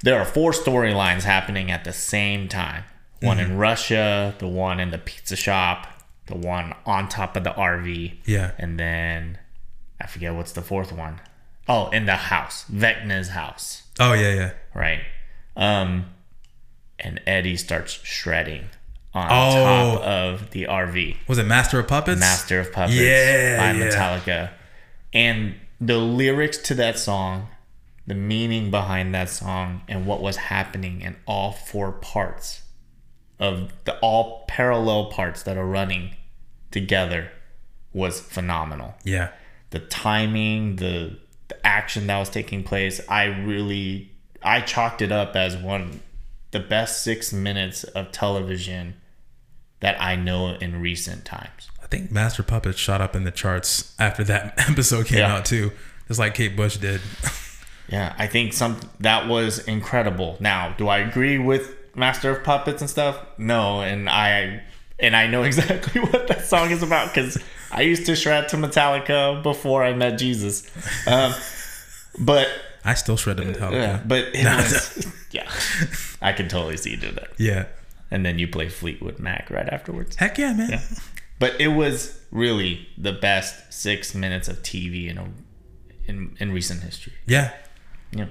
there are four storylines happening at the same time. One Mm-hmm. in Russia, the one in the pizza shop, the one on top of the RV. Yeah. And then I forget what's the fourth one. Oh, in the house. Vecna's house. Oh yeah, yeah. Right. Um and Eddie starts shredding on Oh. top of the RV. Was it Master of Puppets? Master of Puppets Yeah, by yeah. Metallica. And the lyrics to that song, the meaning behind that song, and what was happening in all four parts of the all parallel parts that are running together was phenomenal. Yeah. The timing, the, the action that was taking place, I really I chalked it up as one the best six minutes of television that I know in recent times. I think Master Puppets shot up in the charts after that episode came Yeah. out too, just like Kate Bush did. Yeah, I think some that was incredible. Now, do I agree with Master of Puppets and stuff? No, and I and I know exactly what that song is about because I used to shred to Metallica before I met Jesus. Um, but I still shred to Metallica. yeah, but it was, yeah, I can totally see you do that. Yeah. And then you play Fleetwood Mac right afterwards. Heck yeah, man. Yeah. But it was really the best six minutes of TV in a, in in recent history. Yeah. Yeah.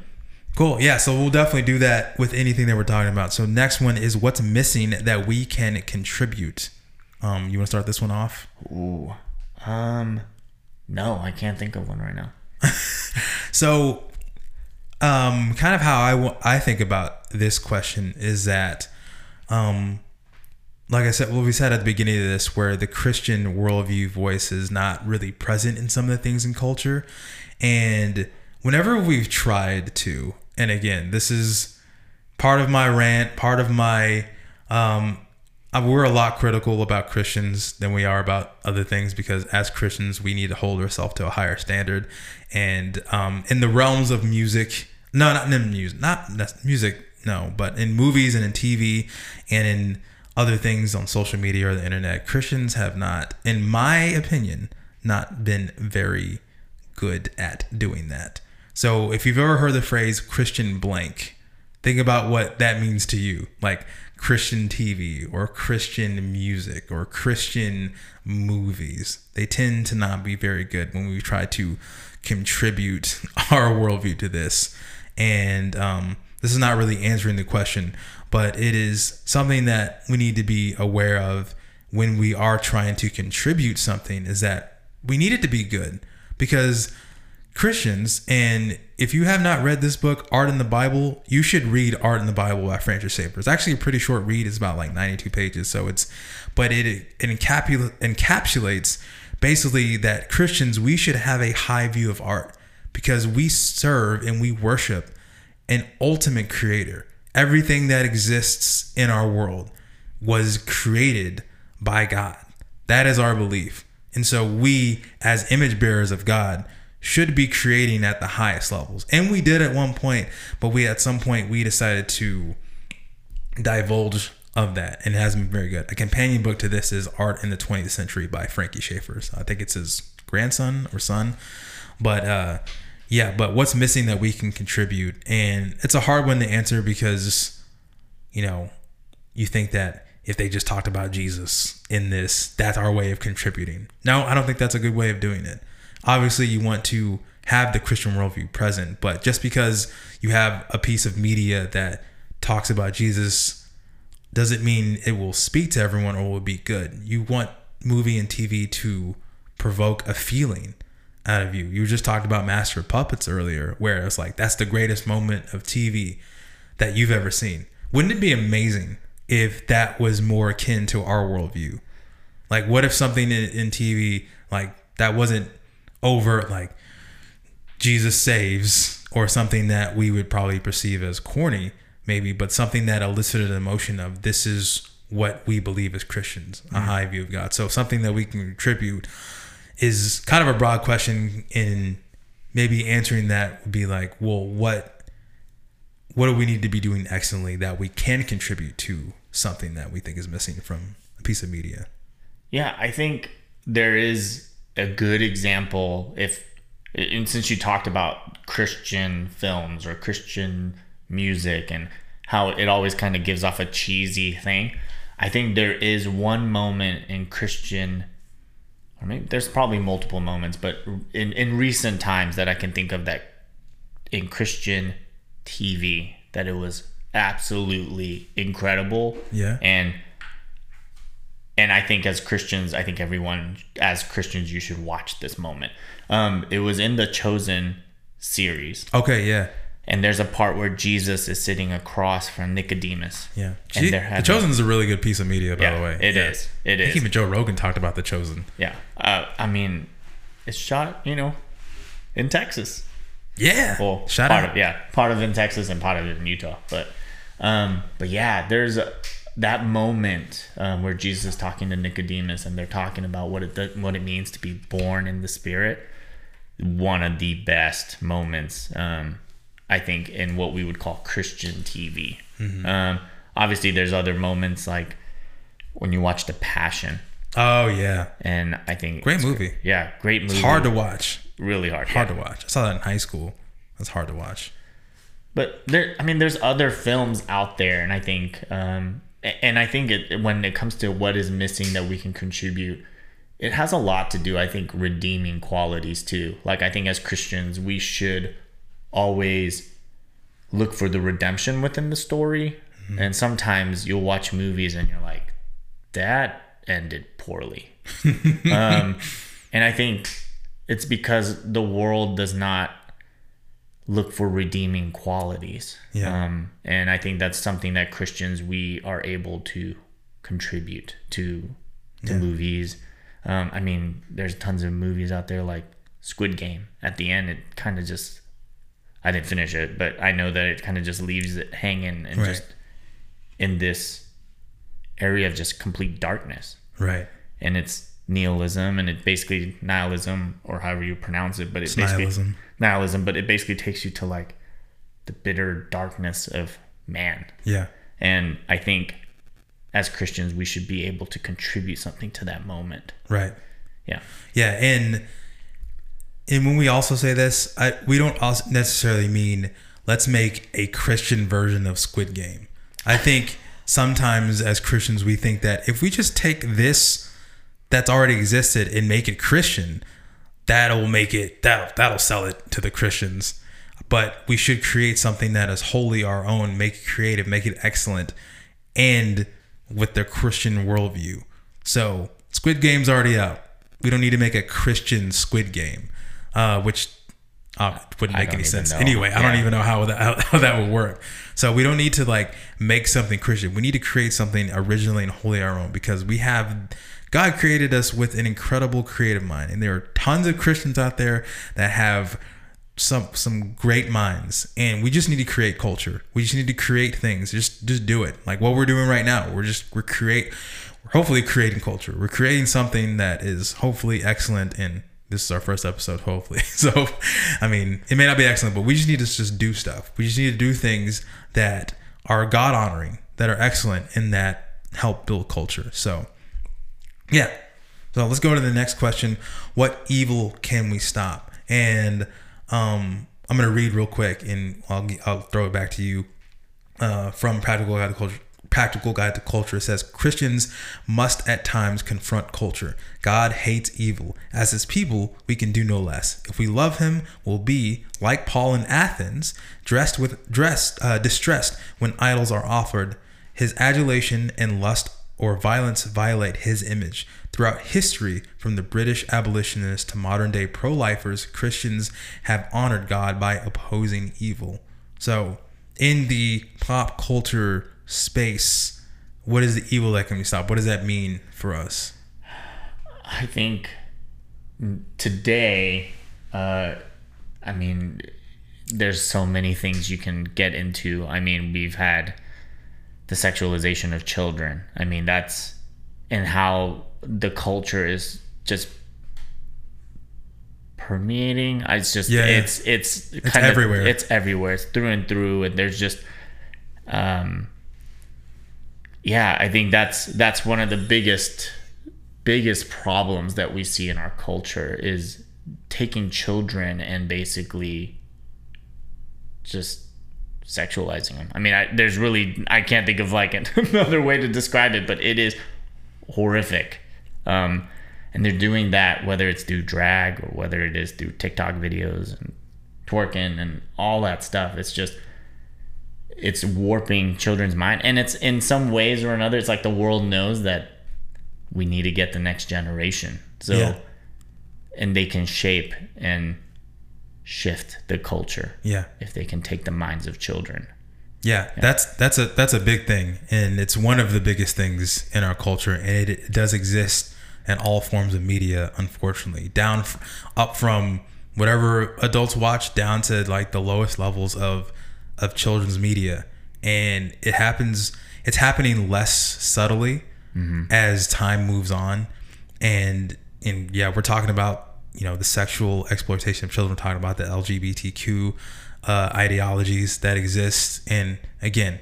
Cool. Yeah. So we'll definitely do that with anything that we're talking about. So next one is what's missing that we can contribute. Um, you want to start this one off? Ooh. Um. No, I can't think of one right now. So, um, kind of how I I think about this question is that, um, like I said, what we said at the beginning of this, where the Christian worldview voice is not really present in some of the things in culture, and whenever we've tried to, and again, this is part of my rant, part of my um, we're a lot critical about Christians than we are about other things because as Christians we need to hold ourselves to a higher standard. And um, in the realms of music, no, not in music, not music, no, but in movies and in TV and in other things on social media or the internet, Christians have not, in my opinion, not been very good at doing that. So if you've ever heard the phrase Christian blank, think about what that means to you like christian tv or christian music or christian movies. They tend to not be very good when we try to contribute our worldview to this. And um, this is not really answering the question but it is something that we need to be aware of when we are trying to contribute something is that we need it to be good because Christians, and if you have not read this book, Art in the Bible, you should read Art in the Bible by Francis Schaeffer. It's actually a pretty short read. It's about like 92 pages. So it's, but it, it encapsula- encapsulates basically that Christians, we should have a high view of art because we serve and we worship an ultimate creator. Everything that exists in our world was created by God. That is our belief. And so we, as image bearers of God, should be creating at the highest levels. And we did at one point, but we at some point we decided to divulge of that and it hasn't been very good. A companion book to this is Art in the 20th Century by Franky Schaeffer. So I think it's his grandson or son. But uh, yeah, but what's missing that we can contribute? And it's a hard one to answer because, you know, you think that if they just talked about Jesus in this, that's our way of contributing. No, I don't think that's a good way of doing it. Obviously, you want to have the Christian worldview present, but just because you have a piece of media that talks about Jesus doesn't mean it will speak to everyone or will be good. You want movie and TV to provoke a feeling out of you. You just talked about Master of Puppets earlier, where it's like that's the greatest moment of TV that you've ever seen. Wouldn't it be amazing if that was more akin to our worldview? Like, what if something in, in TV like that wasn't overt, like Jesus saves, or something that we would probably perceive as corny, maybe, but something that elicited an emotion of this is what we believe as Christians, a mm-hmm. high view of God. So something that we can contribute is kind of a broad question in maybe answering that would be like, well, what what do we need to be doing excellently that we can contribute to something that we think is missing from a piece of media? Yeah, I think there is a good example if and since you talked about Christian films or Christian music and how it always kind of gives off a cheesy thing, I think there is one moment in Christian I mean, there's probably multiple moments, but in, in recent times that I can think of that in Christian TV that it was absolutely incredible. Yeah. And and I think as Christians, I think everyone as Christians you should watch this moment. Um, it was in the Chosen series. Okay, yeah. And there's a part where Jesus is sitting across from Nicodemus. Yeah. And the Chosen is a really good piece of media, by Yeah, the way. it yeah. is. It I think is. even Joe Rogan talked about The Chosen. Yeah. Uh, I mean, it's shot, you know, in Texas. Yeah. Well, Shout part out. Of, yeah, part of it in Texas and part of it in Utah. But, um, but yeah, there's a, that moment um, where Jesus is talking to Nicodemus and they're talking about what it what it means to be born in the Spirit. One of the best moments, um, I think, in what we would call Christian TV. Mm-hmm. Um, obviously, there's other moments like when you watch The Passion, Oh, yeah. and I think Great movie. Yeah, great movie. It's hard to watch. really hard. Hard yeah. to watch. I saw that in high school. That's hard to watch. But there, I mean, there's other films out there, and I think, um, and I think it, when it comes to what is missing that we can contribute, it has a lot to do. I think redeeming qualities too. Like I think as Christians, we should always look for the redemption within the story. And sometimes you'll watch movies and you're like, that ended poorly. um, and I think it's because the world does not look for redeeming qualities. Yeah. Um, and I think that's something that Christians we are able to contribute to to movies. Um, I mean, there's tons of movies out there like Squid Game. At the end, it kind of just I didn't finish it, but I know that it kind of just leaves it hanging and Right. just in this area of just complete darkness Right. and it's nihilism and it basically nihilism or however you pronounce it but it It's basically nihilism. Nihilism but it basically takes you to like the bitter darkness of man Yeah. and i think as christians we should be able to contribute something to that moment Right. yeah Yeah, and and when we also say this, I, we don't also necessarily mean let's make a Christian version of Squid Game. I think sometimes as Christians we think that if we just take this that's already existed and make it Christian, that'll make it that that'll sell it to the Christians. But we should create something that is wholly our own, make it creative, make it excellent, and with the Christian worldview. So Squid Game's already out. We don't need to make a Christian Squid Game, uh, which uh, wouldn't make any sense. know. Anyway, I don't even know how that how, how that would work. So we don't need to like make something Christian. We need to create something originally and wholly our own because we have God created us with an incredible creative mind, and there are tons of Christians out there that have some some great minds, and we just need to create culture. We just need to create things. Just just do it. Like what we're doing right now. We're just we're create. We're hopefully creating culture. We're creating something that is hopefully excellent and this is our first episode, hopefully. So, I mean, it may not be excellent, but we just need to just do stuff. We just need to do things that are God honoring, that are excellent, and that help build culture. So, yeah. So let's go to the next question. What evil can we stop? And um, I'm going to read real quick and I'll, I'll throw it back to you uh, from Practical Guide to Culture. Practical Guide to Culture says Christians must at times confront culture. God hates evil. As his people, we can do no less. If we love him, we'll be like Paul in Athens, dressed with dressed uh, distressed when idols are offered. His adulation and lust or violence violate his image. Throughout history, from the British abolitionists to modern day pro lifers, Christians have honored God by opposing evil. So, in the pop culture space, what is the evil that can be stopped? What does that mean for us? I think today, uh, I mean, there's so many things you can get into. I mean, we've had the sexualization of children. I mean, that's and how the culture is just permeating. It's just Yeah, it's it's It's kind of everywhere. it's everywhere. It's through and through, and there's just um yeah, I think that's that's one of the biggest biggest problems that we see in our culture is taking children and basically just sexualizing them. I mean, I, there's really I can't think of like another way to describe it, but it is horrific. Um, and they're doing that whether it's through drag or whether it is through TikTok videos and twerking and all that stuff. It's just it's warping children's mind, and it's in some ways or another. It's like the world knows that we need to get the next generation, so Yeah. and they can shape and shift the culture Yeah. if they can take the minds of children. Yeah, that's that's a that's a big thing, and it's one of the biggest things in our culture, and it, it does exist in all forms of media. Unfortunately, down f- up from whatever adults watch down to like the lowest levels of of children's media, and it happens. It's happening less subtly mm-hmm. as time moves on, and and yeah, we're talking about you know the sexual exploitation of children. Talking about the LGBTQ uh, ideologies that exist, and again,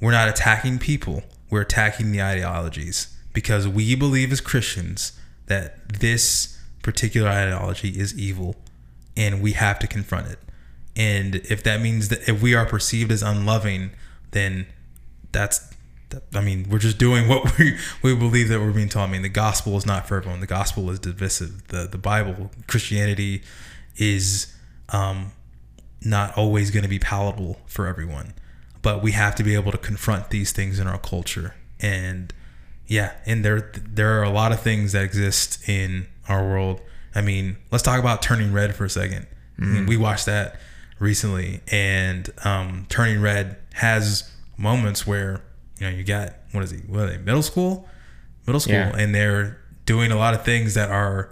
we're not attacking people. We're attacking the ideologies because we believe as Christians that this particular ideology is evil, and we have to confront it. And if that means that if we are perceived as unloving, then that's that- I mean, we're just doing what we we believe that we're being taught. I mean, the gospel is not for everyone. The gospel is divisive. The the Bible, Christianity, is um, not always going to be palatable for everyone. But we have to be able to confront these things in our culture. And yeah, and there there are a lot of things that exist in our world. I mean, let's talk about Turning Red for a second. I mean, we watched that recently, and um, Turning Red has moments where you know you got what is he? What are they? Middle school, middle school, Yeah. and they're doing a lot of things that are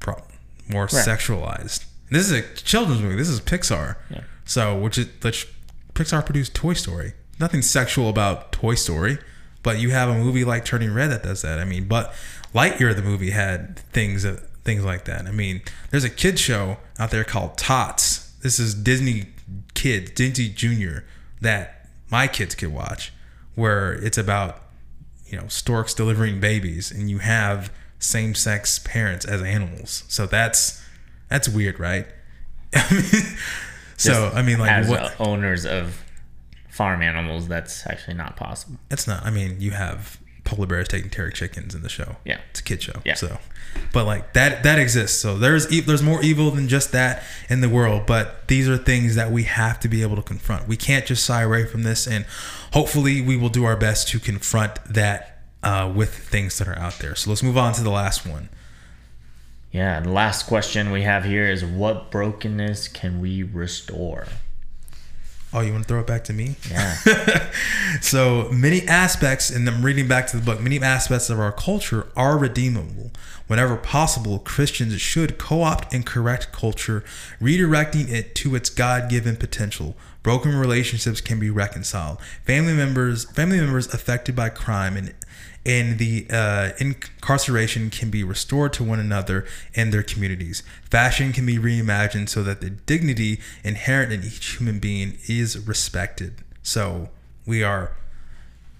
pro- more sexualized. This is a children's movie. This is Pixar. Yeah. So, which is which Pixar produced Toy Story. Nothing sexual about Toy Story, but you have a movie like Turning Red that does that. I mean, but Lightyear the movie had things that things like that. I mean, there's a kid show out there called Tots. This is Disney Kids, Disney Junior that my kids could watch, where it's about you know storks delivering babies, and you have same-sex parents as animals. So that's that's weird, right? I mean, so I mean, like As what? owners of farm animals, that's actually not possible. That's not. I mean, you have polar bears taking terry chickens in the show. Yeah. it's a kid show. Yeah. So, but like that that exists. So there's there's more evil than just that in the world. But these are things that we have to be able to confront. We can't just shy away from this. And hopefully, we will do our best to confront that uh, with things that are out there. So let's move on to the last one. Yeah, and the last question we have here is what brokenness can we restore? Oh, you want to throw it back to me? Yeah. So many aspects, and I'm reading back to the book, many aspects of our culture are redeemable. Whenever possible, Christians should co opt and correct culture, redirecting it to its God given potential. Broken relationships can be reconciled. Family members, family members affected by crime and and the uh, incarceration can be restored to one another and their communities. Fashion can be reimagined so that the dignity inherent in each human being is respected. So we are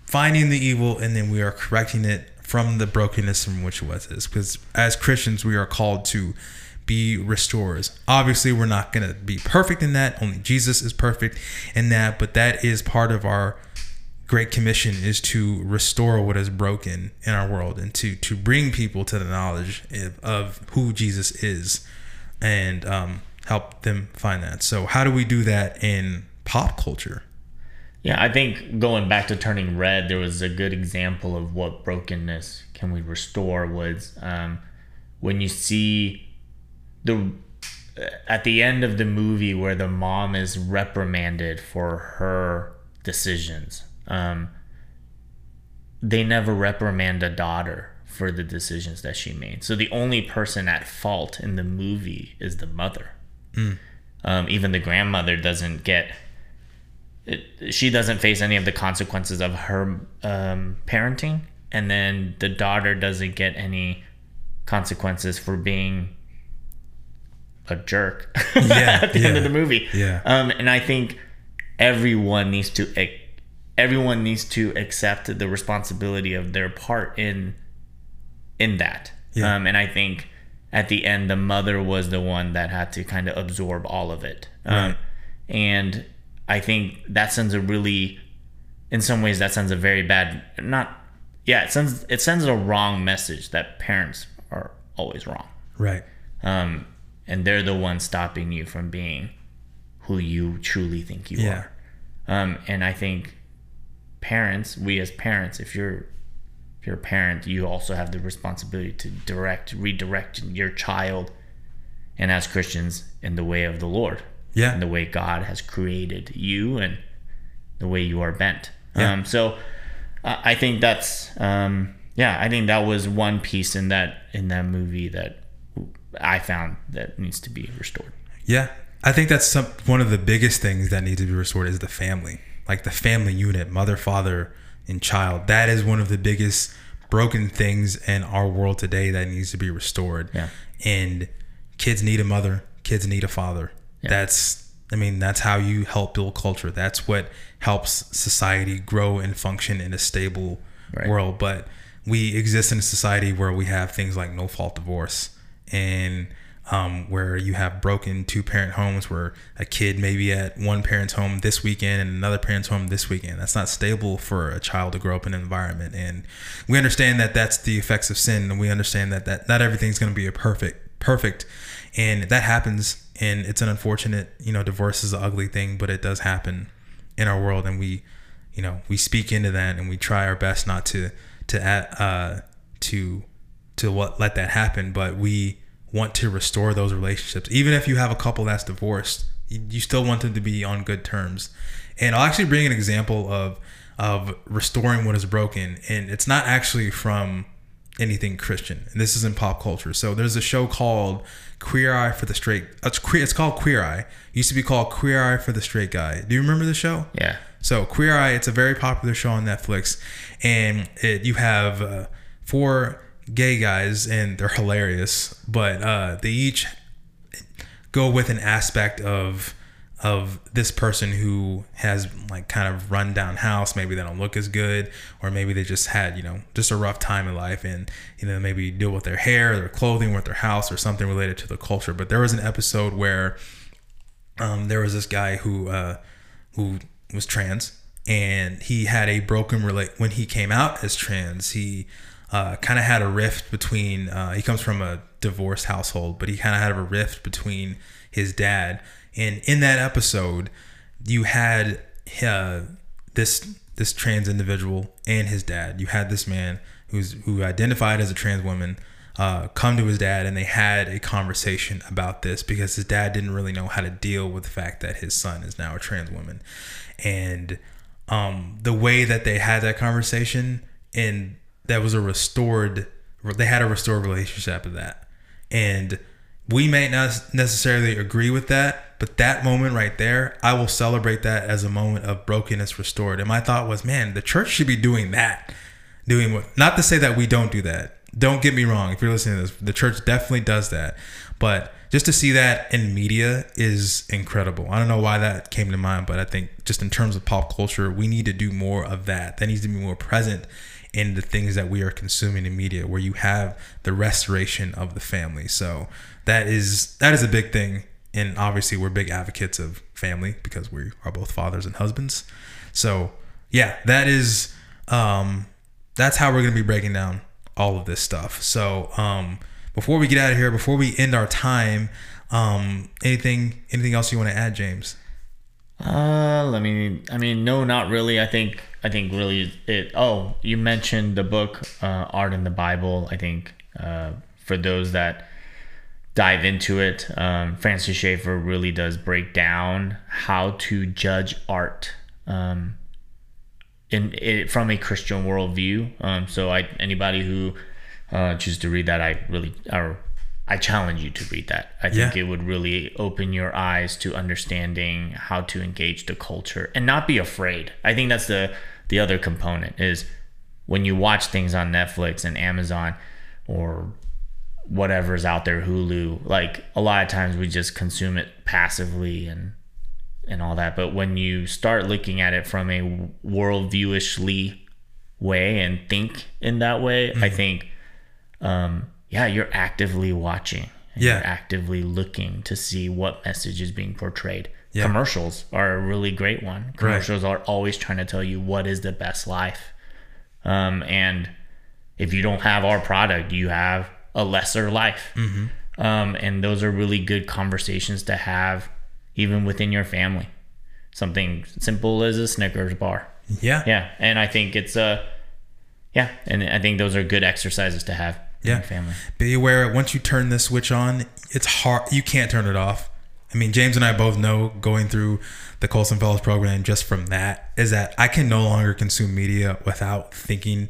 finding the evil and then we are correcting it from the brokenness from which it was because as Christians we are called to be restorers. Obviously, we're not going to be perfect in that. Only Jesus is perfect in that, but that is part of our great commission is to restore what is broken in our world and to to bring people to the knowledge of, of who Jesus is and um, help them find that. So, how do we do that in pop culture? Yeah, I think going back to turning red, there was a good example of what brokenness can we restore was um, when you see the at the end of the movie where the mom is reprimanded for her decisions. Um, they never reprimand a daughter for the decisions that she made. So the only person at fault in the movie is the mother. Mm. Um, even the grandmother doesn't get. It, she doesn't face any of the consequences of her um, parenting, and then the daughter doesn't get any consequences for being a jerk yeah, at the yeah, end of the movie. Yeah. Um, and I think everyone needs to everyone needs to accept the responsibility of their part in in that. Yeah. Um, and I think at the end, the mother was the one that had to kind of absorb all of it. Um, right. And I think that sends a really, in some ways, that sends a very bad, not, yeah, it sends it sends a wrong message that parents are always wrong. Right. Um, and they're the ones stopping you from being who you truly think you yeah. are. Um, and I think parents, we as parents, if you're if you're a parent, you also have the responsibility to direct, redirect your child, and as Christians, in the way of the Lord. Yeah. In the way God has created you and the way you are bent. Yeah. Um, so uh, I think that's um, yeah, I think that was one piece in that in that movie that I found that needs to be restored. Yeah, I think that's some, one of the biggest things that needs to be restored is the family, like the family unit, mother, father, and child. That is one of the biggest broken things in our world today that needs to be restored. Yeah. And kids need a mother, kids need a father. Yeah. That's I mean, that's how you help build culture. That's what helps society grow and function in a stable right. world. But we exist in a society where we have things like no fault divorce and um, where you have broken two parent homes where a kid may be at one parent's home this weekend and another parent's home this weekend. That's not stable for a child to grow up in an environment. And we understand that that's the effects of sin, and we understand that that not everything's going to be a perfect perfect, and that happens. And it's an unfortunate, you know, divorce is an ugly thing, but it does happen in our world, and we, you know, we speak into that, and we try our best not to to uh, to to what let that happen, but we want to restore those relationships. Even if you have a couple that's divorced, you, still want them to be on good terms. And I'll actually bring an example of of restoring what is broken, and it's not actually from anything Christian. And this is in pop culture. So there's a show called Queer Eye for the Straight. It's queer. It's called Queer Eye. It used to be called Queer Eye for the Straight Guy. Do you remember the show? Yeah. So Queer Eye. It's a very popular show on Netflix, and it, you have uh, four gay guys and they're hilarious, but uh, they each go with an aspect of of this person who has like kind of run down house. Maybe they don't look as good or maybe they just had you know just a rough time in life and you know maybe deal with their hair their clothing with their house or something related to the culture. But there was an episode where um, there was this guy who uh, who was trans and he had a broken relate when he came out as trans he uh, kind of had a rift between. Uh, he comes from a divorced household, but he kind of had a rift between his dad. And in that episode, you had uh, this this trans individual and his dad. You had this man who's who identified as a trans woman uh, come to his dad, and they had a conversation about this because his dad didn't really know how to deal with the fact that his son is now a trans woman, and um, the way that they had that conversation and that was a restored they had a restored relationship of that. And we may not necessarily agree with that but that moment right there i will celebrate that as a moment of brokenness restored. And my thought was man the church should be doing that. Doing what not to say that we don't do that. Don't get me wrong if you're listening to this the church definitely does that. But just to see that in media is incredible. I don't know why that came to mind, but I think just in terms of pop culture, we need to do more of that. That needs to be more present in the things that we are consuming in media, where you have the restoration of the family. So that is that is a big thing, and obviously we're big advocates of family because we are both fathers and husbands. So yeah, that is um, that's how we're gonna be breaking down all of this stuff. So um, before we get out of here, before we end our time, um, anything anything else you want to add, James? Uh, let me. I mean, no, not really. I think. I think really it. Oh, you mentioned the book, uh, Art and the Bible. I think uh, for those that dive into it, um, Francis Schaeffer really does break down how to judge art. Um, in it from a Christian worldview. Um, so I anybody who uh, chooses to read that, I really or I challenge you to read that. I think yeah. it would really open your eyes to understanding how to engage the culture and not be afraid. I think that's the the other component is when you watch things on Netflix and Amazon or whatever's out there, Hulu, like a lot of times we just consume it passively and and all that. But when you start looking at it from a worldviewishly way and think in that way, mm-hmm. I think, um, yeah, you're actively watching. yeah. You're actively looking to see what message is being portrayed. Yeah. Commercials are a really great one. Commercials right. are always trying to tell you what is the best life. Um, and if you don't have our product, you have a lesser life. Mm-hmm. Um, and those are really good conversations to have even within your family. Something simple as a Snickers bar. Yeah. Yeah. And I think it's a, uh, yeah. And I think those are good exercises to have yeah. family. Be aware once you turn this switch on, it's hard. You can't turn it off. I mean, James and I both know going through the Colson Fellows program just from that is that I can no longer consume media without thinking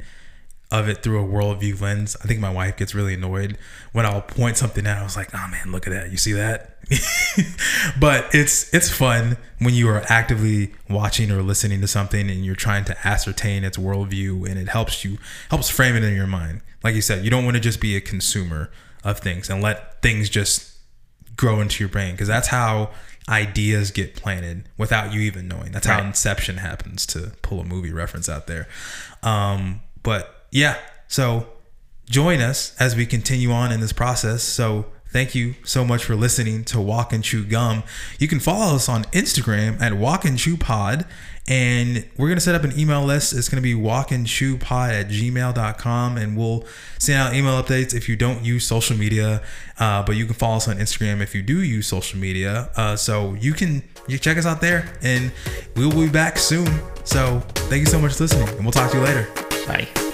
of it through a worldview lens. I think my wife gets really annoyed when I'll point something out. I was like, "Oh man, look at that! You see that?" but it's it's fun when you are actively watching or listening to something and you're trying to ascertain its worldview, and it helps you helps frame it in your mind. Like you said, you don't want to just be a consumer of things and let things just grow into your brain because that's how ideas get planted without you even knowing. That's right. how Inception happens to pull a movie reference out there. Um, but yeah. So join us as we continue on in this process. So thank you so much for listening to Walk and Chew Gum. You can follow us on Instagram at Walk and Chew Pod. And we're going to set up an email list. It's going to be walkandchewpod at gmail.com. And we'll send out email updates if you don't use social media. Uh, but you can follow us on Instagram if you do use social media. Uh, so you can you check us out there. And we'll be back soon. So thank you so much for listening. And we'll talk to you later. Bye.